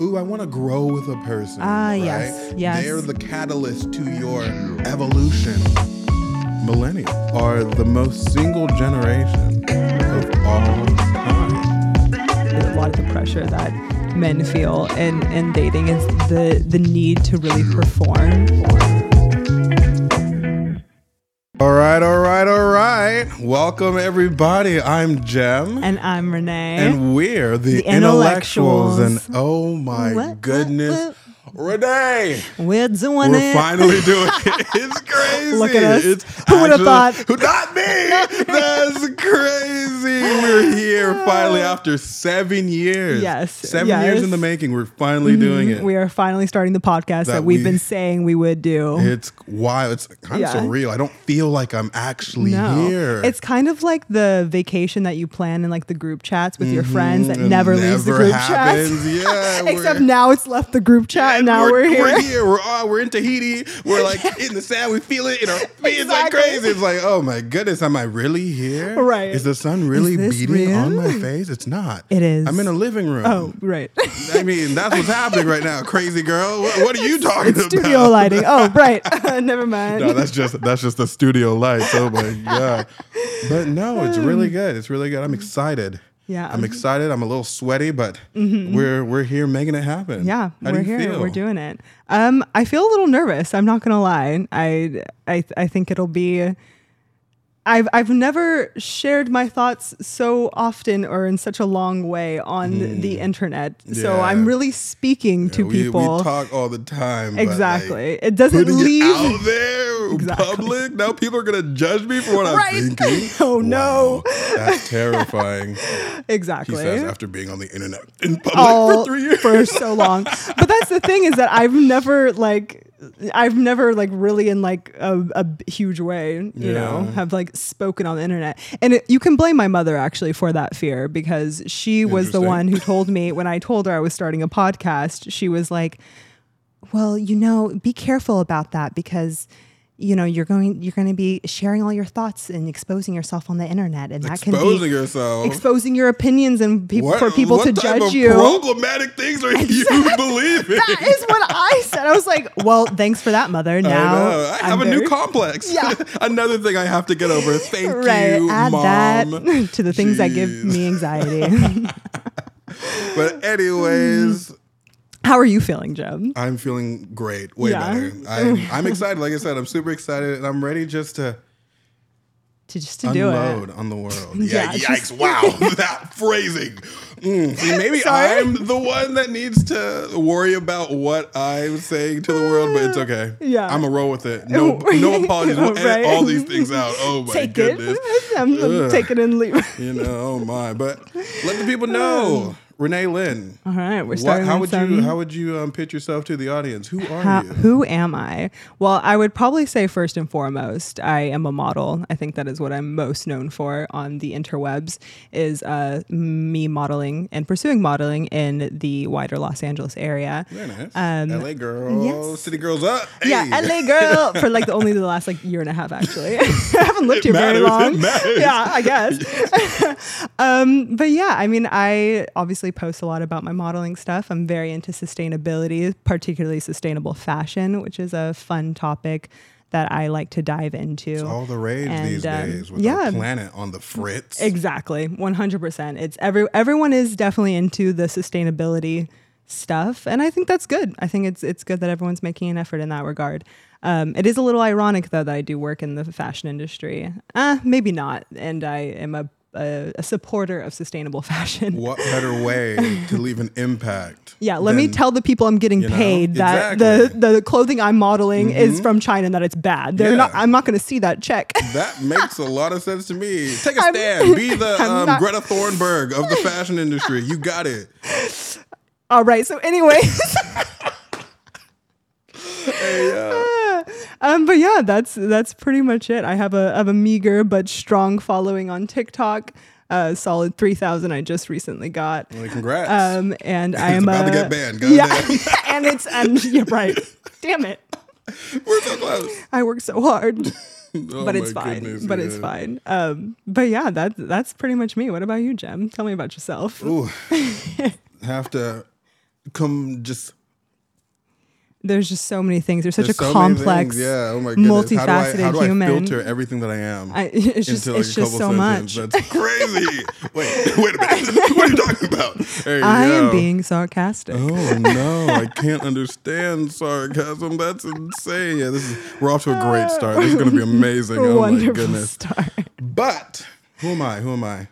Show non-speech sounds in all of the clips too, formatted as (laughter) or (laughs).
ooh, I want to grow with a person. Ah, right? yes, yes. They're the catalyst to your evolution. Millennials are the most single generation of all time. a lot of the pressure that men feel in, in dating is the the need to really perform. All right, all right, all right. Welcome, everybody. I'm Jem. And I'm Renee. And we're the, The intellectuals. intellectuals. And oh my What, what, goodness. Renee, We're doing we're it. finally doing it. (laughs) It's crazy. Look at us. It's Who would've thought? Who not me? (laughs) That's crazy. We're here finally (sighs) after seven years. Yes, Seven yes. years in the making. We're finally doing it. We are finally starting the podcast that, That we've we- been saying we would do. It's wild. It's kind Yeah. of surreal. I don't feel like I'm actually no, here. it's kind of like the vacation that you plan in like the group chats with your friends that Mm-hmm. Never, leaves the group happens. chats. Yeah, (laughs) Except now it's left the group chat, now we're, here. We're here. We're oh, we're in Tahiti. We're like (laughs) in the sand. We feel it in our (laughs) feet. It's like crazy. It's like, oh my goodness, am I really here? Right. Is the sun really beating on my face? It's not. It is. I'm in a living room. Oh, right. I mean, that's what's happening right now. Crazy girl. What, what are you talking it's about? studio lighting. Oh, (laughs) right. Never mind. No, that's just that's just the studio lights. Oh my god! But no, it's really good. It's really good. I'm excited. Yeah. I'm excited. I'm a little sweaty, but we're we're here making it happen. Mm-hmm. Yeah, How we're here. feel? We're doing it. Um, I feel a little nervous. I'm not gonna lie. I I I think it'll be. I've I've never shared my thoughts so often or in such a long way on the internet. So Hmm. I'm really speaking to we, people. We talk all the time. but, like, exactly. it doesn't leave. it out there Exactly. public. Now people are gonna judge me for what Right. I'm thinking. (laughs) Oh, no. Wow, that's terrifying. (laughs) Exactly. He says after being on the internet in public all for three years. for so long. But that's the thing is that I've never like I've never like really in like a huge way, you know, have like spoken on the internet. And it, you can blame my mother actually for that fear because she was the one who told me when I told her I was starting a podcast, she was like, "Well, you know, be careful about that because you know, you're going you're going to be sharing all your thoughts and exposing yourself on the internet and that can Exposing be yourself. exposing your opinions and people What- for people what to type judge of you. Problematic things are you (laughs) believing? That is what I said. I was like, well, thanks for that, mother. Now I. I I'm have a very- new complex. Yeah. (laughs) Another thing I have to get over. (laughs) Thank Right. you, Add mom. that to the things that give me anxiety. But anyways, How are you feeling, Jem? I'm feeling great. Way Yeah. better. I'm, I'm excited. Like I said, I'm super excited, and I'm ready just to To just to do unload it. on the world. Yeah. (laughs) Yeah, yikes! (laughs) wow. (laughs) that phrasing. Mm, see, maybe Sorry? I'm the one that needs to worry about what I'm saying to the world, but it's okay. Yeah. I'm a roll with it. No, no apologies. We'll edit Right. all these things out. Oh my Take goodness. it. I'm, I'm taking it and leaving. You know, oh my. But let the people know. Renee Lynn. All right, we're What, starting. how with would you how would you um, pitch yourself to the audience? Who are How, you? who am I? Well, I would probably say first and foremost, I am a model. I think that is what I'm most known for on the interwebs is uh, me modeling and pursuing modeling in the wider Los Angeles area. Very nice. Um, LA girl, yes. city girls up. Yeah, LA girl (laughs) for like the only the last like year and a half actually. (laughs) I haven't lived It here very long. Yeah, I guess. (laughs) um, but yeah, I mean, I obviously post a lot about my modeling stuff. I'm very into sustainability, particularly sustainable fashion, which is a fun topic that I like to dive into. It's all the rage And, these um, days with yeah. our planet on the fritz. Exactly, one hundred percent. It's every everyone is definitely into the sustainability stuff, and I think that's good. I think it's it's good that everyone's making an effort in that regard. Um, it is a little ironic though that I do work in the fashion industry. Uh, maybe not, and I am a a, a supporter of sustainable (laughs) fashion. What better way to leave an impact? (laughs) Yeah, let me tell the people I'm getting you know, paid that exactly. Mm-hmm. the the clothing I'm modeling is from China and that it's bad. They're Yeah. not. I'm not going to see that check. (laughs) That makes a lot of sense to me. Take a I'm- stand. Be the um, not- Greta Thunberg of the fashion industry. You got it. All right. So, anyways. Um, but yeah, that's that's pretty much it. I have a I have a meager but strong following on TikTok. Uh, solid three thousand. I just recently got. Well, congrats. Um, and (laughs) I am about to a- get banned. God Yeah, (laughs) and it's and (laughs) you're right. Damn it! We're so close. I work so hard, Oh but it's fine. goodness, but it's yeah. fine. Um, but yeah, that that's pretty much me. What about you, Jem? Tell me about yourself. Ooh, have to come just There's just so many things. There's such there's a so complex. Yeah. Oh my goodness. How do I, multifaceted how do I human. filter everything that I am? I, (laughs) it's just like, it's just so much. That's crazy. (laughs) wait, (laughs) wait a minute. what are you talking about? I am being sarcastic. Oh no, I can't understand sarcasm. That's insane. Yeah, this is we're off to a great start. This is gonna be amazing. Oh my goodness. start. But who am I? Who am I?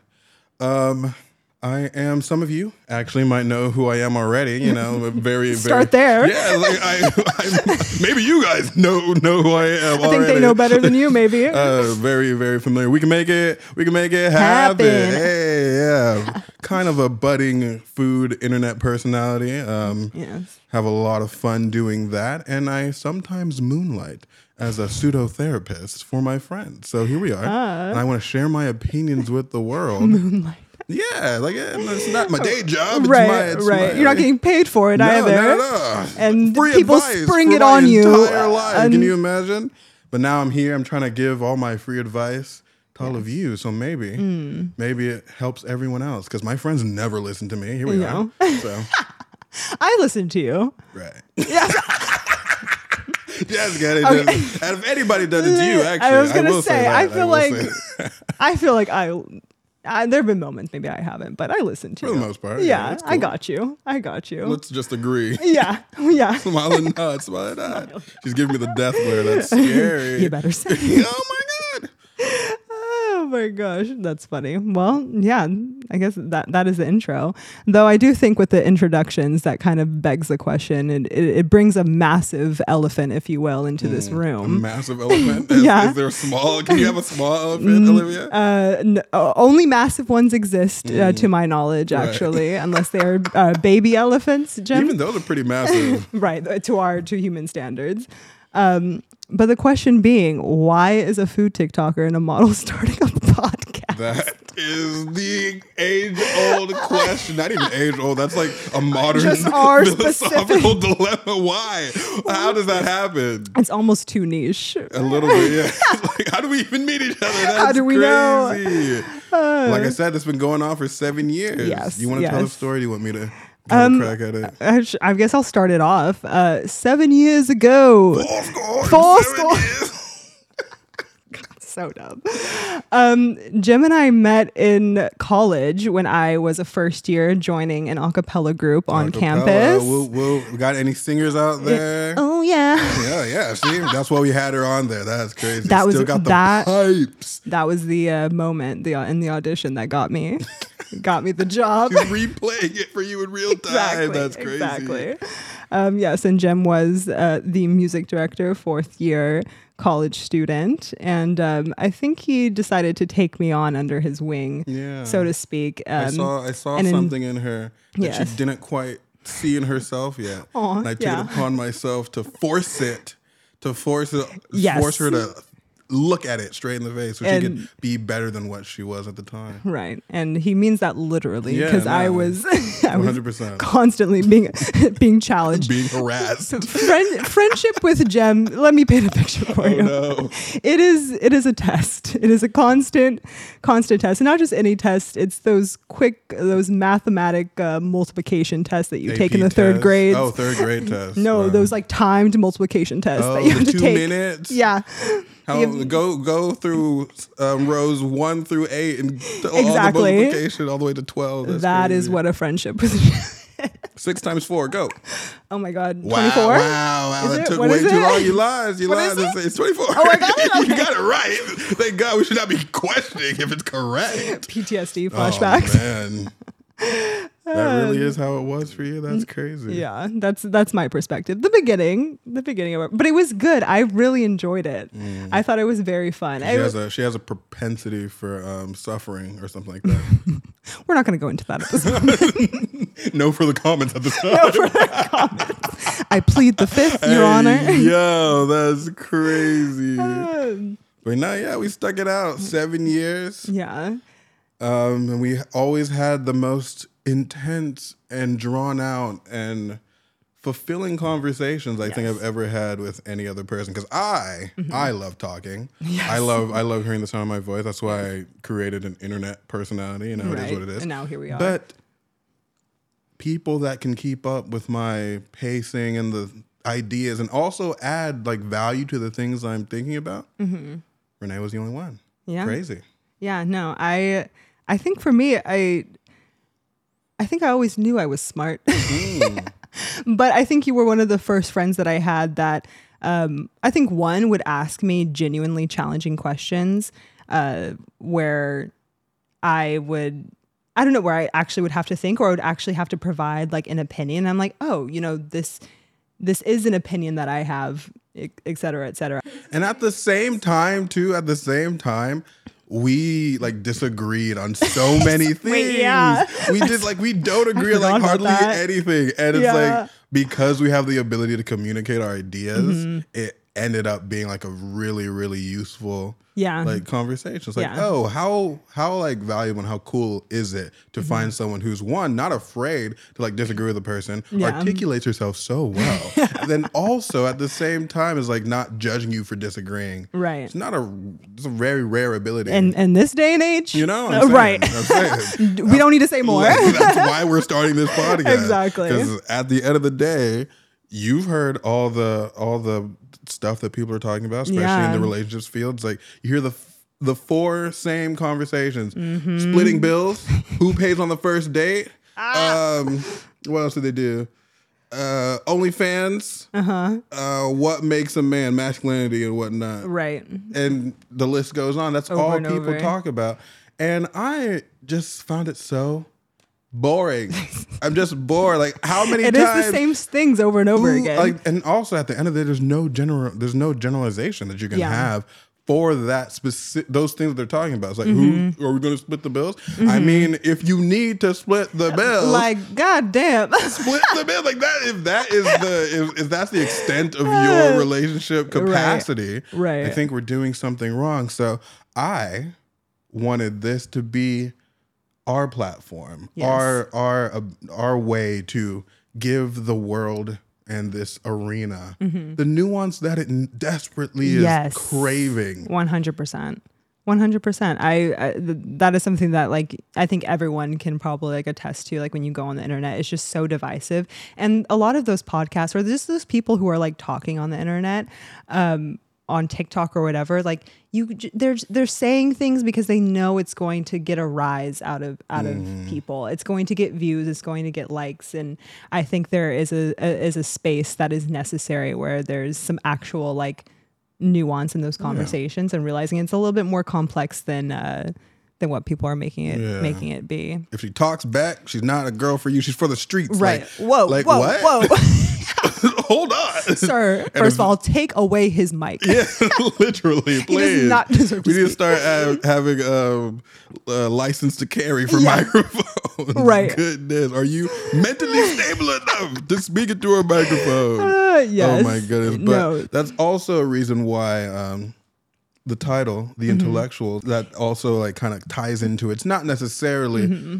Um I am. Some of you actually might know who I am already. You know, very (laughs) Start very, there. Yeah, like I, I, maybe you guys know know who I am. I think they know better than you, maybe. (laughs) Uh, very very familiar. We can make it. We can make it happen. Happen. Hey, yeah. (laughs) kind of a budding food internet personality. Um, yes. have a lot of fun doing that, and I sometimes moonlight as a pseudo therapist for my friends. So here we are, and I want to share my opinions with the world. Moonlight. Yeah, like eh, it's not my day job. It's Right, my, it's right. my- You're not getting paid for it no, either. And Free people spring it on you, and- Can you imagine? But now I'm here. I'm trying to give all my free advice to all of you. So maybe, Hmm. maybe it helps everyone else because my friends never listen to me. Here we No. are. So (laughs) I listen to you. right. Yes. Yes, get it. Okay. And if anybody does it to you, actually, I was gonna say. I feel will like say. I feel like I, I there have been moments maybe I haven't, but I listen to For you. the most part, yeah, Yeah, that's I got you. I got you. let's just agree. (laughs) yeah, yeah. (laughs) Smiling nod, (laughs) smiling nod. She's giving me the death glare. That's scary. You better say. oh my my gosh, that's funny. Well, yeah, I guess that that is the intro. Though I do think with the introductions, that kind of begs the question, and it, it brings a massive elephant, if you will, into this Mm, A room. massive elephant. (laughs) Is, Yeah. is there a small? Can you have a small elephant, Olivia? Uh, uh, only massive ones exist, uh, to my knowledge, Mm. Right. actually, (laughs) unless they're uh, baby elephants, Jem. Even those are pretty massive. (laughs) right uh, to our to human standards. Um, but the question being, why is a food TikToker and a model starting a podcast? That is the age-old question. Not even age-old. That's like a modern Just (laughs) our philosophical dilemma. Why? How does that happen? It's almost too niche. A little bit, yeah. (laughs) like, how do we even meet each other? That's How do we know? crazy. like I said, it's been going on for seven years. Yes, You want to tell a story? Do you want me to Um, crack at it? I, I guess I'll start it off. Uh, seven years ago, Four score. Four score. So dumb. Um, Jem and I met in college when I was a first year joining an a cappella group on Acapella. campus. Woo. We got any singers out there? Oh yeah. Yeah, yeah. See, that's why we had her on there. That's crazy. That was- Still got the that- pipes. That was the uh, moment the in the audition that got me (laughs) got me the job. She's replaying it for you in real time. That's crazy. Exactly. Um, yes, and Jem was uh, the music director, fourth year college student, and um, I think he decided to take me on under his wing, Yeah. so to speak. Um, I saw I saw and in- something in her that Yes. she didn't quite see in herself yet. Aw, and I took yeah. it upon myself to force it, to force it, Yes. force her to look at it straight in the face so she could be better than what she was at the time. Right, and he means that literally Yeah, because I no. was (laughs) I was 100%. constantly being (laughs) being challenged. Being harassed. (laughs) Friend, friendship with Jem. Let me paint a picture for oh you. no. it is it is a test it is a constant constant test and not just any test it's those quick those mathematic uh, multiplication tests that you take in the AP third grade Oh, third grade test. no Wow. those like timed multiplication tests Oh, that you have to two take minutes. yeah How, go go through um, rows one through eight and t- all the Exactly. multiplication all the way to twelve. That's that is crazy. what a friendship with (laughs) six times four. Go. oh my god Wow, 24 wow, wow. That it? took What way too it? long. You lied. You What lied. is It's, 24. Oh, I got it? you got it right. Thank God we should not be (laughs) questioning if it's correct. ptsd flashbacks Oh, man. That really is how it was for you. That's crazy. yeah that's that's my perspective the beginning the beginning of it but it was good i really enjoyed it i thought it was very fun She I- has a she has a propensity for um, suffering or something like that. (laughs) we're not going to go into that at this (laughs) moment no further comments at this (laughs) time. I plead the fifth, Your Honor. Yo, that's crazy. Um, But now, yeah, we stuck it out seven years. yeah. Um, and we always had the most intense and drawn out and fulfilling conversations I think I've ever had with any other person. Because I, Mm-hmm. I love talking. I love, I love hearing the sound of my voice. That's why I created an internet personality. You know, it is what it is. And now here we are. But people that can keep up with my pacing and the ideas and also add like value to the things I'm thinking about. Renee was the only one. Mm-hmm. Yeah. Crazy. Yeah, no, I I think for me, I I think I always knew I was smart. (laughs) but I think you were one of the first friends that I had that um, I think one would ask me genuinely challenging questions uh, where I would I don't know where I actually would have to think or I would actually have to provide like an opinion. I'm like, oh, you know, this this is an opinion that I have, et et cetera, et cetera. And at the same time, too, at the same time, we like disagreed on so (laughs) many things. Wait, yeah. We did (laughs) like we don't agree on like hardly anything. And it's Yeah. like because we have the ability to communicate our ideas, Mm-hmm. it ended up being like a really, really useful Yeah. like conversation. It's like, Yeah. oh, how how like valuable and how cool is it to Mm-hmm. find someone who's one not afraid to like disagree with a person, Yeah. articulates herself so well, and (laughs) then also at the same time is like not judging you for disagreeing. Right. It's not a it's a very rare ability. and in this day and age, you know, Uh, saying? right? (laughs) We don't need to say more. That's (laughs) why we're starting this podcast. Exactly. Because at the end of the day, you've heard all the all the stuff that people are talking about, especially in the relationships field. It's like you hear the the four same conversations: Mm-hmm. splitting bills, who pays on the first date. Ah. Um, what else do they do? Uh, OnlyFans. Uh-huh. Uh, what makes a man? Masculinity and whatnot right. and the list goes on. That's Over all people over. talk about. And I just found it so boring. (laughs) I'm just bored. Like how many It is times the same things over and over Who- again. Like and also at the end of the day, there's no general there's no generalization that you can Yeah. have for that specific those things that they're talking about. It's like Mm-hmm. who are we gonna split the bills? I mean, if you need to split the bills, like, god damn. (laughs) split the bill like that if that is the (laughs) if, if that's the extent of your relationship capacity Right. i think we're doing something wrong so i wanted this to be our platform Yes. our our uh, our way to give the world and this arena the nuance that it desperately is Mm-hmm. Yes. craving 100%. 100%. I, I th- that is something that like I think everyone can probably like attest to like when you go on the internet it's just so divisive. And a lot of those podcasts or just those people who are like talking on the internet um on TikTok or whatever like you they're they're saying things because they know it's going to get a rise out of out of people. It's going to get views, it's going to get likes and I think there is a, a is a space that is necessary where there's some actual like nuance in those conversations and realizing it's a little bit more complex than uh than what people are making it Yeah. making it be. if she talks back she's not a girl for you she's for the streets Right. like, whoa. like whoa. what Whoa. (laughs) hold on Sir, (laughs) first of all, take away his mic. (laughs) Yeah, literally. (laughs) Please. not deserve we need to start uh, having um, a license to carry for Yeah. microphones. Right. Goodness, are you mentally stable enough to speak into a microphone? Uh, yes. Oh my goodness! But no. that's also a reason why um, the title, the Mm-hmm. intellectual, that also like kind of ties into it. It's not necessarily Mm-hmm.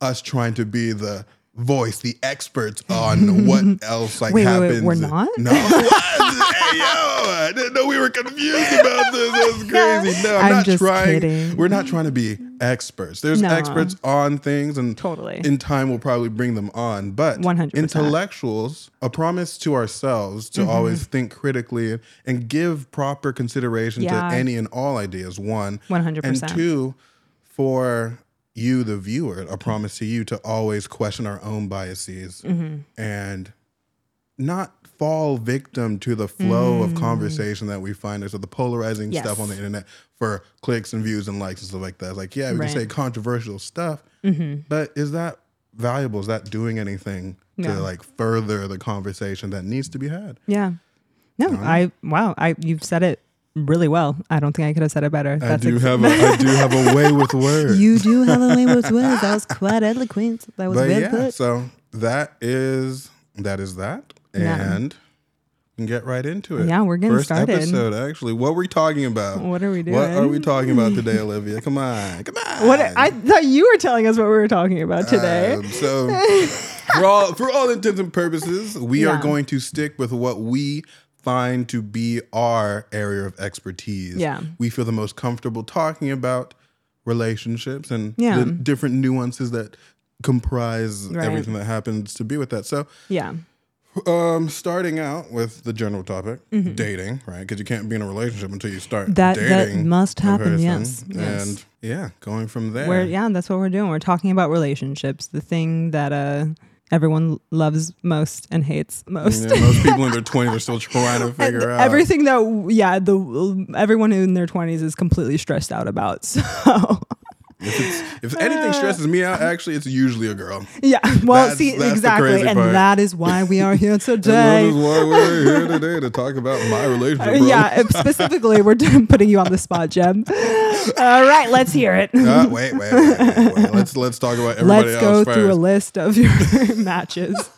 us trying to be the voice, the experts (laughs) on what else like Wait, wait, wait, happens. we're not? No. (laughs) hey yo, I didn't know we were confused about this. That's (laughs) crazy. No, I'm, I'm not trying. kidding. We're not trying to be experts. There's No. experts on things, and Totally. in time we'll probably bring them on. But 100%. intellectuals, a promise to ourselves to Mm-hmm. always think critically and give proper consideration Yeah. to any and all ideas. One, 100%. and two, for you, the viewer, a promise to you to always question our own biases Mm-hmm. and not fall victim to the flow of conversation that we find there's the polarizing Mm. Yes. stuff on the internet for clicks and views and likes and stuff like that. It's like, yeah, we Right. can say controversial stuff, but is that valuable? Is that doing anything to like further the conversation that needs to be had? Yeah. No, I wow, I you've said it really well. I don't think I could have said it better. I do ex- have a I do have a way with (laughs) words. You do have a way with words. That was quite eloquent. That was but well yeah, put. so that is that is that, Yeah. and we can get right into it. Yeah, we're getting First started. episode, actually. What were we talking about? What are we doing? What are we talking about today, (laughs) Olivia? Come on, come on. What I thought you were telling us what we were talking about today. Um, so, (laughs) for all for all intents and purposes, we are going to stick with what we find to be our area of expertise. Yeah. we feel the most comfortable talking about relationships and Yeah. the different nuances that comprise Right. everything that happens to be with that. So, Yeah. um, starting out with the general topic, dating, right? Because you can't be in a relationship until you start Mm-hmm. That- that must happen, yes, yes. And yeah, going from there. We're yeah, that's what we're doing. We're talking about relationships, the thing that uh everyone loves most and hates most. Yeah, most people in their (laughs) 20s are still trying to figure out. everything that yeah, the everyone in their 20s is completely stressed out about. (laughs) So If, it's, if anything stresses me out, actually, it's usually a girl. yeah, well, That's- see that's exactly, and part. that is why we are here (laughs) And that today. is why we're here today to talk about my relationship. Uh, bro. yeah, specifically, we're (laughs) putting you on the spot, Jem. All right, let's hear it. Uh, wait, wait, wait, wait, wait. Let's let's talk about everybody Let's go else through a list of your (laughs) matches.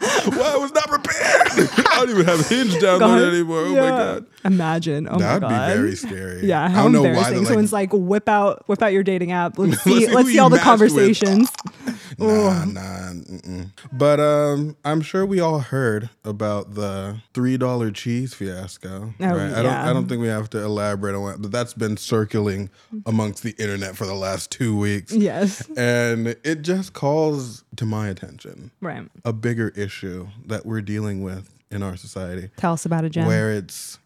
Well, I was not prepared. (laughs) I don't even have a Hinge downloaded God, anymore. Oh yeah. my god, Imagine. Oh that'd my god. That'd be very scary. Yeah, I how don't know why. Someone's like, whip out, whip out your dating app. Let's (laughs) see, see let's see all the conversations. with. Nah, nah. Mm-mm. But um, I'm sure we all heard about the three dollar cheese fiasco. Oh, right? I don't. I don't think we have to elaborate on. But that's been circling amongst the internet for the last two weeks, Yes, and it just calls to my attention right. a bigger issue that we're dealing with in our society, Tell us about it, Jem. where it's.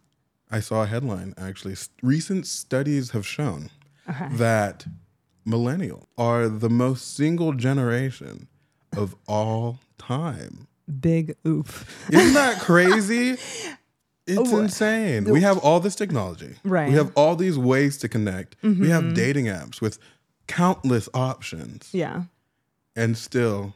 I saw a headline actually. Recent studies have shown Okay. that millennials are the most single generation of all time. Big oof. Isn't that crazy? (laughs) It's insane. We have all this technology. Right. We have all these ways to connect. We have Mm-hmm. dating apps with countless options. Yeah. And still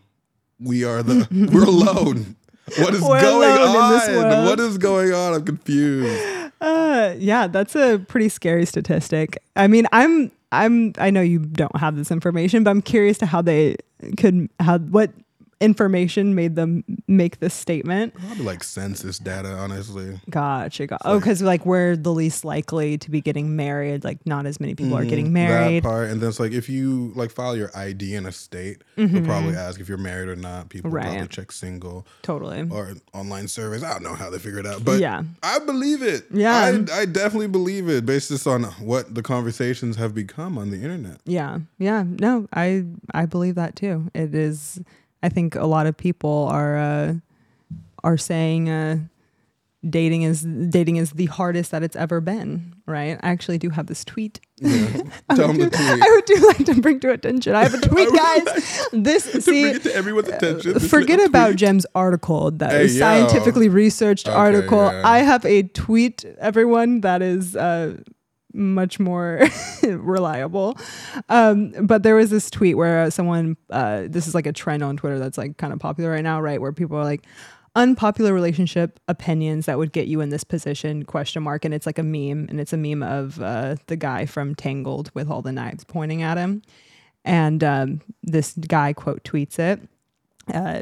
we are the (laughs) we're alone. What is We're going alone in this on? world. What is going on? I'm confused. Uh, yeah, that's a pretty scary statistic. I mean, I'm, I'm, I know you don't have this information, but I'm curious to how they could, how what information made them make this statement. Probably like census data, honestly. Gotcha. Got, oh, because like we're the least likely to be getting married. Like not as many people are getting married. Mm-hmm. That part, and then it's like if you like file your ID in a state, they'll probably ask if you're married or not. People will probably Mm-hmm. Check single Totally. or online surveys. I don't know how they figure it out, but Yeah. I believe it. Yeah. I, I definitely believe it based just on what the conversations have become on the internet. Yeah. Yeah. No, I I believe that too. It is I think a lot of people are uh are saying uh dating is dating is the hardest that it's ever been, right? I actually do have this tweet. Yeah. (laughs) Tell them the tweet. I would do like to bring to attention. I have a (laughs) tweet, guys. This to see bring it to everyone's attention. this Forget about. Jem's article, that Hey, is yo. scientifically researched Okay, article. yeah. I have a tweet, everyone, that is uh, much more (laughs) reliable. Um, but there was this tweet where someone, uh, this is like a trend on Twitter that's like kind of popular right now, right? Where people are like, unpopular relationship opinions that would get you in this position question mark and it's like a meme and it's a meme of uh, the guy from tangled with all the knives pointing at him and um, this guy quote tweets it uh,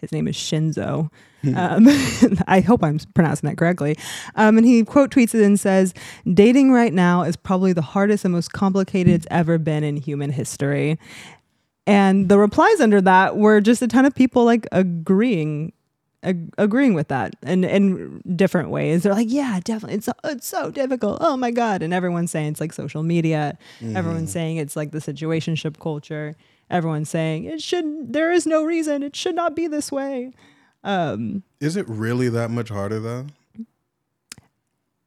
his name is Shinzo. (laughs) Um, (laughs) I hope I'm pronouncing that correctly. Um, and he quote tweets it and says, Dating right now is probably the hardest and most complicated it's ever been in human history. And the replies under that were just a ton of people like agreeing. ag- agreeing with that in in different ways they're like yeah definitely it's so, it's so difficult oh my god and everyone's saying it's like social media everyone's saying it's like the situationship culture everyone's saying it should there is no reason it should not be this way um Is it really that much harder though?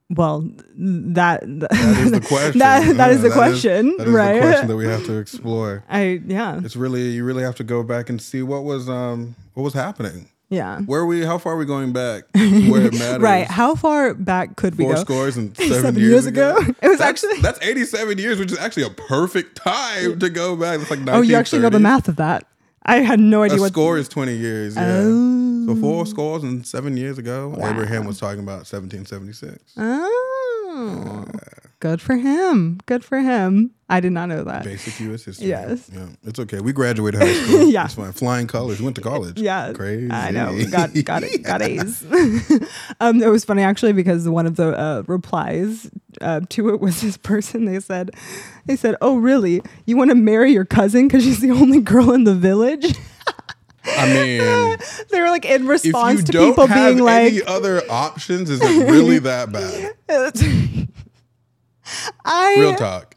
well that That is the (laughs) question. that, that is the Uh, question that is right the question that we have to explore. (laughs) i yeah It's really you really have to go back and see what was um what was happening. Yeah Where are we? How far are we going back? (laughs) Where it matters. right how far back could we Four go scores and (laughs) seven, Seven years, years ago? (laughs) It was That's- actually- that's eighty-seven years, which is actually a perfect time to go back. It's like oh you actually know the math of that i had no idea A what score is twenty years. Yeah. Oh. So four scores and seven years ago, Abraham was talking about seventeen seventy-six. Oh, good for him. Good for him. I did not know that. Basic U.S. history. Yes. Yeah, it's okay. We graduated high school. (laughs) Yeah. it's fine. Flying colors. Went to college. Yeah, crazy. I know. Got got it. Got (laughs) A's. (laughs) um, it was funny actually because one of the uh, replies uh, to it was this person. They said, they said, "Oh, really? You want to marry your cousin because she's the only girl in the village?" I mean, they were like in response to people being like, any other options, is it really that bad? I Real talk.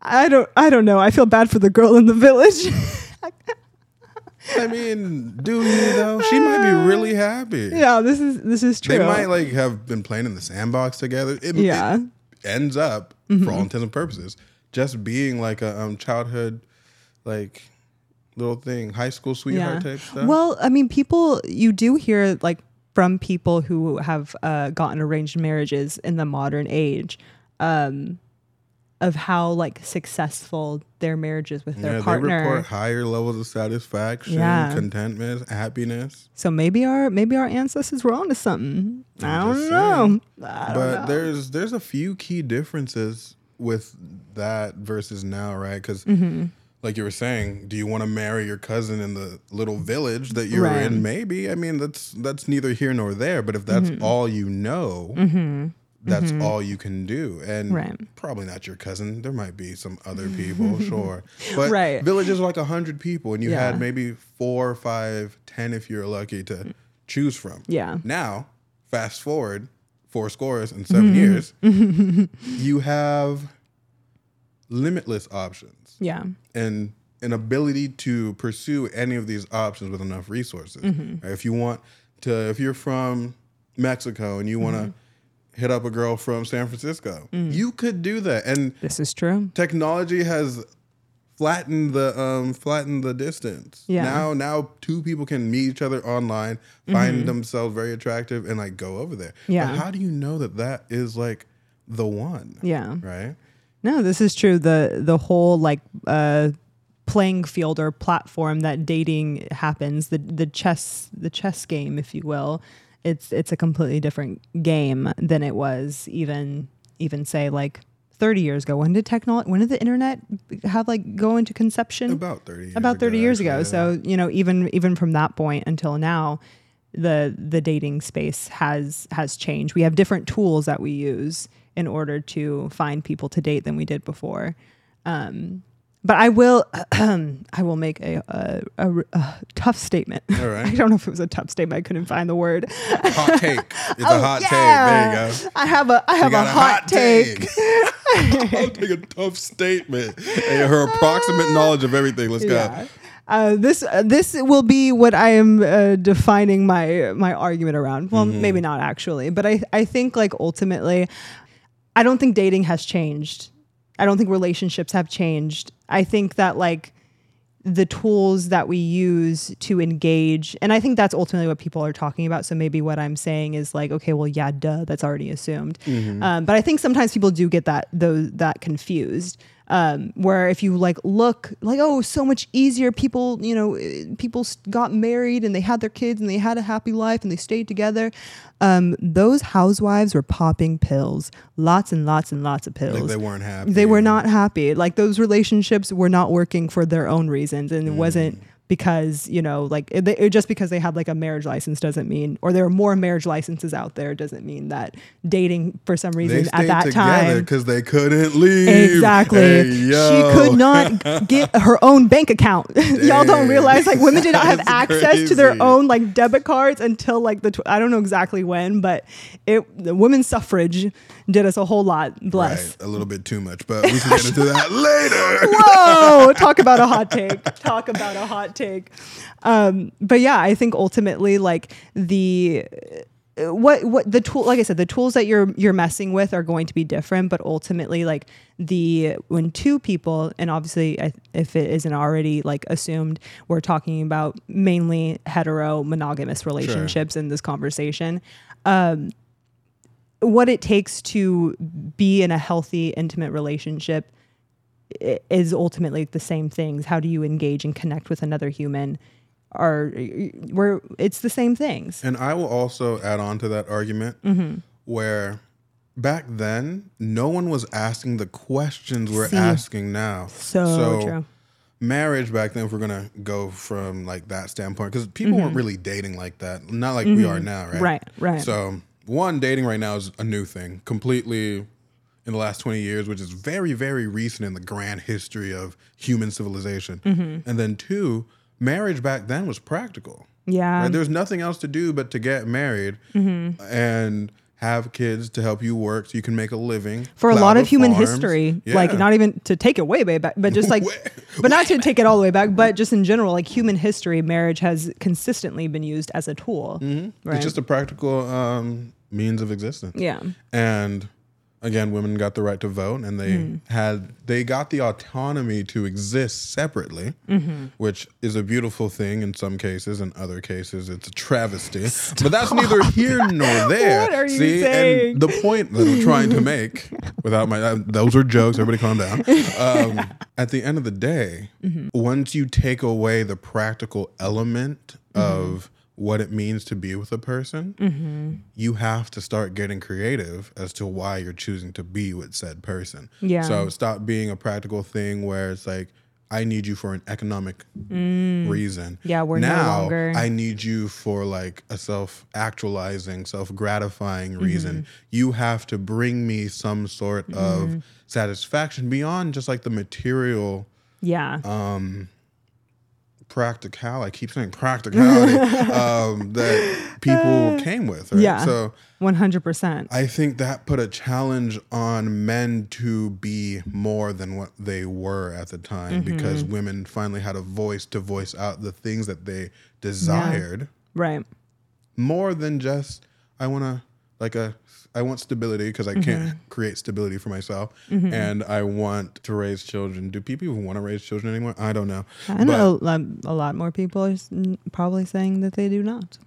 I don't I don't know. I feel bad for the girl in the village. (laughs) I mean, do you though? She might be really happy. yeah, this is this is true. They might like have been playing in the sandbox together. It, Yeah. it ends up, for all intents and purposes, just being like a um, childhood, like little thing, high school sweetheart type stuff. Well, I mean, people you do hear like from people who have uh, gotten arranged marriages in the modern age, um, of how like successful their marriages with their yeah, they report higher levels of satisfaction, Yeah. contentment, happiness. so maybe our maybe our ancestors were onto something. I I'm don't just know. I don't but know. there's there's a few key differences with that versus now, right? Because Mm-hmm. like you were saying, do you want to marry your cousin in the little village that you're Right. in? Maybe. I mean, that's that's neither here nor there. But if that's Mm-hmm. all you know, that's all you can do, and Right. probably not your cousin. There might be some other people, (laughs) sure, but Right. villages are like a hundred people, and you Yeah. had maybe four, five, ten if you're lucky to choose from. Yeah. Now, fast forward four scores in Mm-hmm. 7 years, (laughs) you have limitless options yeah. and an ability to pursue any of these options with enough resources. Mm-hmm. If you want to, if you're from Mexico and you want to Mm-hmm. Hit up a girl from San Francisco, Mm. you could do that. And This is true. technology has flattened the um flattened the distance. Yeah. Now now two people can meet each other online, find themselves very attractive and like go over there. Mm-hmm. Yeah. But how do you know that that is like the one? Yeah. Right? No, this is true. The the whole like uh playing field or platform that dating happens, the the chess the chess game, if you will, it's it's a completely different game than it was even even say like 30 years ago. When did technology when did the internet have like go into conception? About 30 years about 30 ago, years ago. yeah. So, you know, even even from that point until now, the the dating space has has changed. We have different tools that we use in order to find people to date than we did before. Um, but I will (clears throat) I will make a, a, a, a tough statement. All right. (laughs) I don't know if it was a tough statement. I couldn't find the word. hot (laughs) take. It's Oh, a hot take. There you go. I have a I have a got hot, take. (laughs) I'll take a tough statement. And her approximate knowledge of everything. Let's go. Yeah. Uh, this uh, this will be what I am uh, defining my my argument around. Well, Mm-hmm. maybe not actually, but I I think like ultimately, I don't think dating has changed. I don't think relationships have changed. I think that like the tools that we use to engage and i think that's ultimately what people are talking about. So maybe what i'm saying is like okay well yeah duh that's already assumed. Um, but i think sometimes people do get that those that confused um, where if you like look like oh so much easier people you know people got married and they had their kids and they had a happy life and they stayed together um, those housewives were popping pills lots and lots and lots of pills Like they weren't happy. they were not happy. Like those relationships were not working for their own reasons, and it Mm. wasn't because you know, like it, it- just because they had like a marriage license doesn't mean, or there are more marriage licenses out there doesn't mean that dating for some reason at that together time. because they couldn't leave. Exactly. Hey, she could not get her own bank account. (laughs) Y'all don't realize like women did not have access to their own like debit cards until like the tw- I don't know exactly when, but it the women's suffrage did us a whole lot. Bless. Right, a little bit too much, but we can get into that (laughs) later. Whoa! Talk about a hot take. Talk about a hot take. Um, but yeah, I think ultimately, like the what what the tool, like I said, the tools that you're you're messing with are going to be different. But ultimately, like the when two people, and obviously, I- if it isn't already like assumed, we're talking about mainly hetero monogamous relationships in this conversation what it takes to be in a healthy, intimate relationship is ultimately the same things. How do you engage and connect with another human? Are where it's the same things. And I will also add on to that argument Mm-hmm. where back then, no one was asking the questions we're See. asking now. So true. Marriage back then, if we're gonna go from like that standpoint, because people weren't really dating like that, not like we are now, right? Mm-hmm. Right, right. So one, dating right now is a new thing, completely in the last twenty years, which is very, very recent in the grand history of human civilization. Mm-hmm. And then two, marriage back then was practical. Yeah. Right? There's nothing else to do but to get married Mm-hmm. and have kids to help you work so you can make a living for a lot of human farms. history Yeah. like not even to take it way way back but just like (laughs) but not to take it all the way back but just in general like human history marriage has consistently been used as a tool right It's just a practical um, means of existence. yeah And again, women got the right to vote, and they Mm. had they got the autonomy to exist separately, Mm-hmm. which is a beautiful thing in some cases. In other cases, it's a travesty. (laughs) But that's neither here nor there. What are you See, saying? and the point that I'm trying to make, without my uh, those are jokes. Everybody, calm down. Um, (laughs) at the end of the day, Mm-hmm. once you take away the practical element Mm-hmm. of what it means to be with a person, Mm-hmm. you have to start getting creative as to why you're choosing to be with said person. Yeah. So stop being a practical thing where it's like, I need you for an economic reason. Mm. Yeah, we're no now longer- I need you for like a self actualizing, self gratifying Mm-hmm. reason. You have to bring me some sort Mm-hmm. of satisfaction beyond just like the material yeah um, practical. I keep saying practicality (laughs) um, that people came with. Right? yeah So 100% I think that put a challenge on men to be more than what they were at the time Mm-hmm. because women finally had a voice to voice out the things that they desired right more than just I want to like a I want stability because I Mm-hmm. can't create stability for myself and I want to raise children. Do people even want to raise children anymore? I don't know. I know a, um, a lot more people are probably saying that they do not.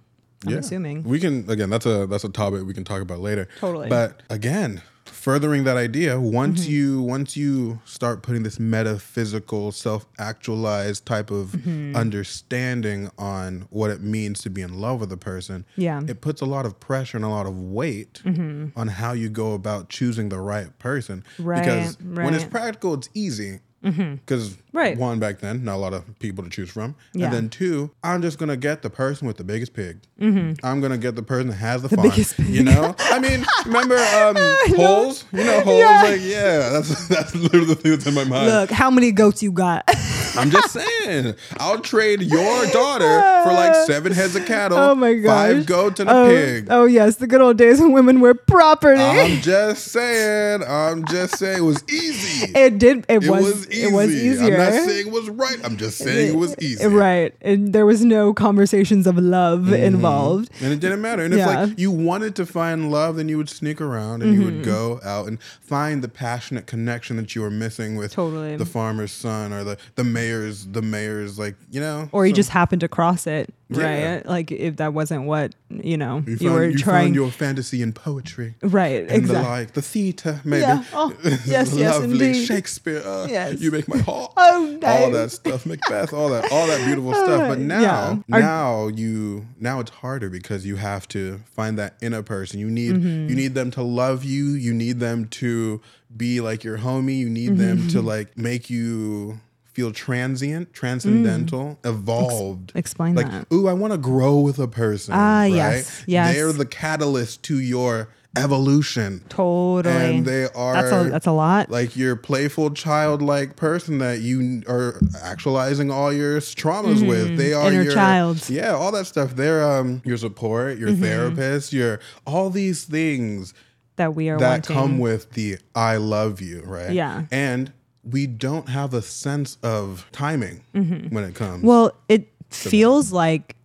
I'm Yeah. assuming. We can again. That's a that's a topic we can talk about later. Totally. But again, furthering that idea, once Mm-hmm. you once you start putting this metaphysical, self actualized type of Mm-hmm. understanding on what it means to be in love with a person, Yeah. it puts a lot of pressure and a lot of weight on how you go about choosing the right person. Right, Because when it's practical, it's easy. Because Right. one back then, not a lot of people to choose from, Yeah. and then two, I'm just gonna get the person with the biggest pig. I'm gonna get the person that has the. Mm-hmm. biggest pig. You know, I mean, (laughs) remember um, holes? You know, holes. Yeah. Like, yeah, that's (laughs) that's literally the thing that's in my mind. Look, how many goats you got? (laughs) I'm just saying, I'll trade your daughter for like (laughs) seven heads of cattle, oh my gosh. five goats and a oh, pig. Oh yes, the good old days when women were property. I'm just saying, I'm just saying, it was easy. it did. It, It was. was easy. It was easier. I'm not saying it was right. I'm just saying it was easy. Right, and there was no conversations of love Mm-hmm. involved. And it didn't matter. And if Yeah. Mm-hmm. like you wanted to find love, then you would sneak around and you would go out and find the passionate connection that you were missing with Totally. the farmer's son or the the mayor's the mayor's like you know. Or you so just happened to cross it, Yeah. right? Like if that wasn't what you know you, you, found, were you trying. found your fantasy in poetry. right, And exactly. the like, the theater, maybe. Yeah. Oh, (laughs) yes, yes, indeed. Shakespeare. Uh, Yes. You make my heart. Oh, All that stuff, Macbeth, all that, all that beautiful (laughs) stuff. But now, Yeah. Are- now you, now it's harder because you have to find that inner person. You need, Mm-hmm. you need them to love you. You need them to be like your homie. You need them Mm-hmm. to like make you feel transient, transcendental, evolved. Explain like, that. ooh, I want to grow with a person. Ah, right? yes, yes. They're the catalyst to your evolution. Totally. And they are that's a that's a lot. like your playful childlike person that you are actualizing all your traumas with. They are Mm-hmm. Inner your child. Yeah, all that stuff. They're um your support, your therapist, your all these things that we are that wanting. come with the I love you, right? Yeah. And we don't have a sense of timing when it comes. Mm-hmm. Well, it feels like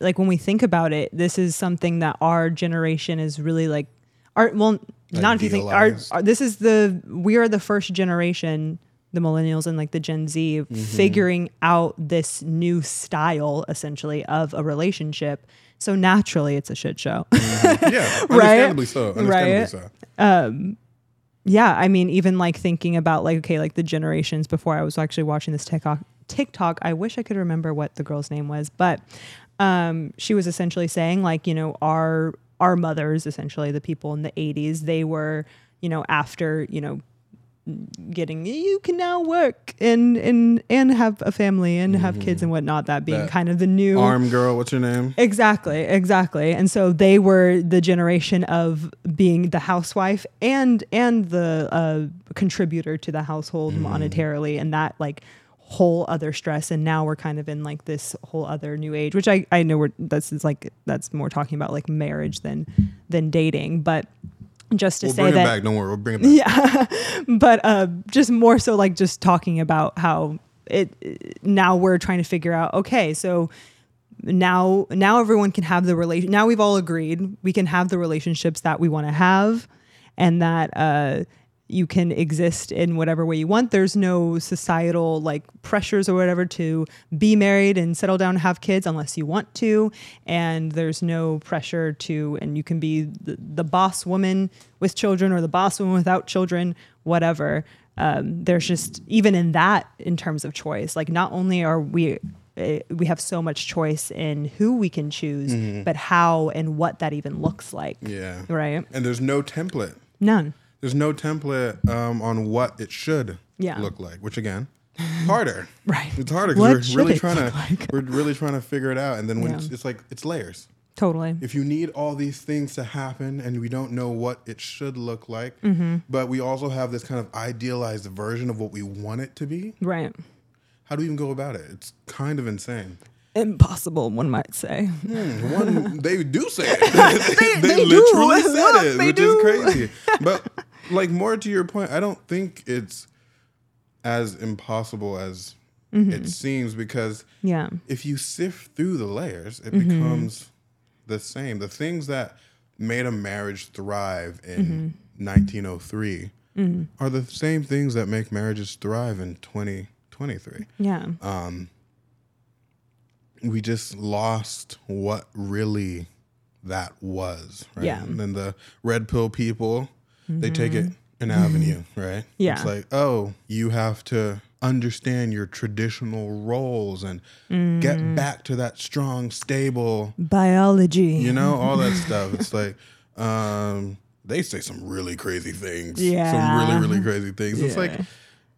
like when we think about it, this is something that our generation is really like our well not if you think our, our this is the we are the first generation the millennials and like the gen z Mm-hmm. figuring out this new style essentially of a relationship so naturally it's a shit show yeah, (laughs) understandably so. Understandably Right. so. Yeah i mean even like thinking about like okay like the generations before i was actually watching this tiktok tiktok i wish i could remember what the girl's name was but um she was essentially saying like you know our our mothers essentially the people in the 80s they were you know after you know getting you can now work and and and have a family and have kids and whatnot that being That kind of the new Arm girl, what's your name? Exactly, exactly. And so they were the generation of being the housewife and and the uh, contributor to the household Mm. monetarily, and that like whole other stress and now we're kind of in like this whole other new age which i i know we're that's is like that's more talking about like marriage than than dating but just to We'll say bring that it back. Don't worry. We'll bring it back. yeah (laughs) but uh just more so like just talking about how it now we're trying to figure out okay so now now everyone can have the relation now we've all agreed we can have the relationships that we want to have and that uh you can exist in whatever way you want. There's no societal like pressures or whatever to be married and settle down and have kids unless you want to. And there's no pressure to and you can be the, the boss woman with children or the boss woman without children whatever. Um, there's just even in that in terms of choice like not only are we uh, we have so much choice in who we can choose but how and what that even looks like. Yeah. right? And there's no template. none There's no template um, on what it should Yeah. look like. Which again, harder. (laughs) Right. It's harder because we're really trying to like? we're really trying to figure it out. And then when Yeah. it's, it's like it's layers. totally If you need all these things to happen and we don't know what it should look like, Mm-hmm. but we also have this kind of idealized version of what we want it to be, right how do we even go about it? It's kind of insane. impossible one might say Hmm, One, (laughs) they do say it. they, (laughs) they do. literally said it, They which do. is crazy. But like more to your point, I don't think it's as impossible as Mm-hmm. it seems because yeah if you sift through the layers, it Mm-hmm. becomes the same. The things that made a marriage thrive in Mm-hmm. 1903 are the same things that make marriages thrive in 2023 yeah we just lost what really that was, right? Yeah. And then the red pill people, they take it mm-hmm. an avenue, right? Yeah. It's like, oh, you have to understand your traditional roles and get mm. back to that strong, stable, biology you know, all that (laughs) stuff. It's like, um, they say some really crazy things. Yeah. Some really, really crazy things. It's like,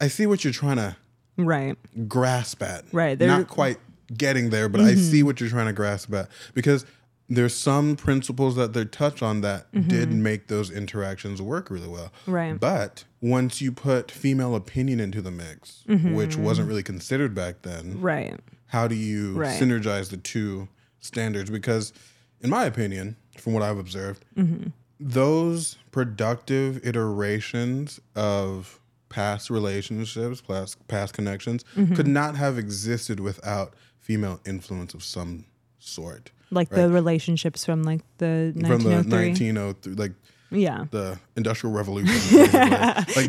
I see what you're trying to right grasp at. Right, they're- Not quite getting there, but I mm-hmm. see what you're trying to grasp at because there's some principles that they touch on that mm-hmm. did make those interactions work really well. Right. But once you put female opinion into the mix, mm-hmm. which wasn't really considered back then, right how do you Right. synergize the two standards? Because, in my opinion, from what I've observed, mm-hmm. those productive iterations of past relationships, past, past connections, could not have existed without female influence of some sort. Like the relationships from like the From the 1903 1903, like yeah the Industrial Revolution. (laughs) like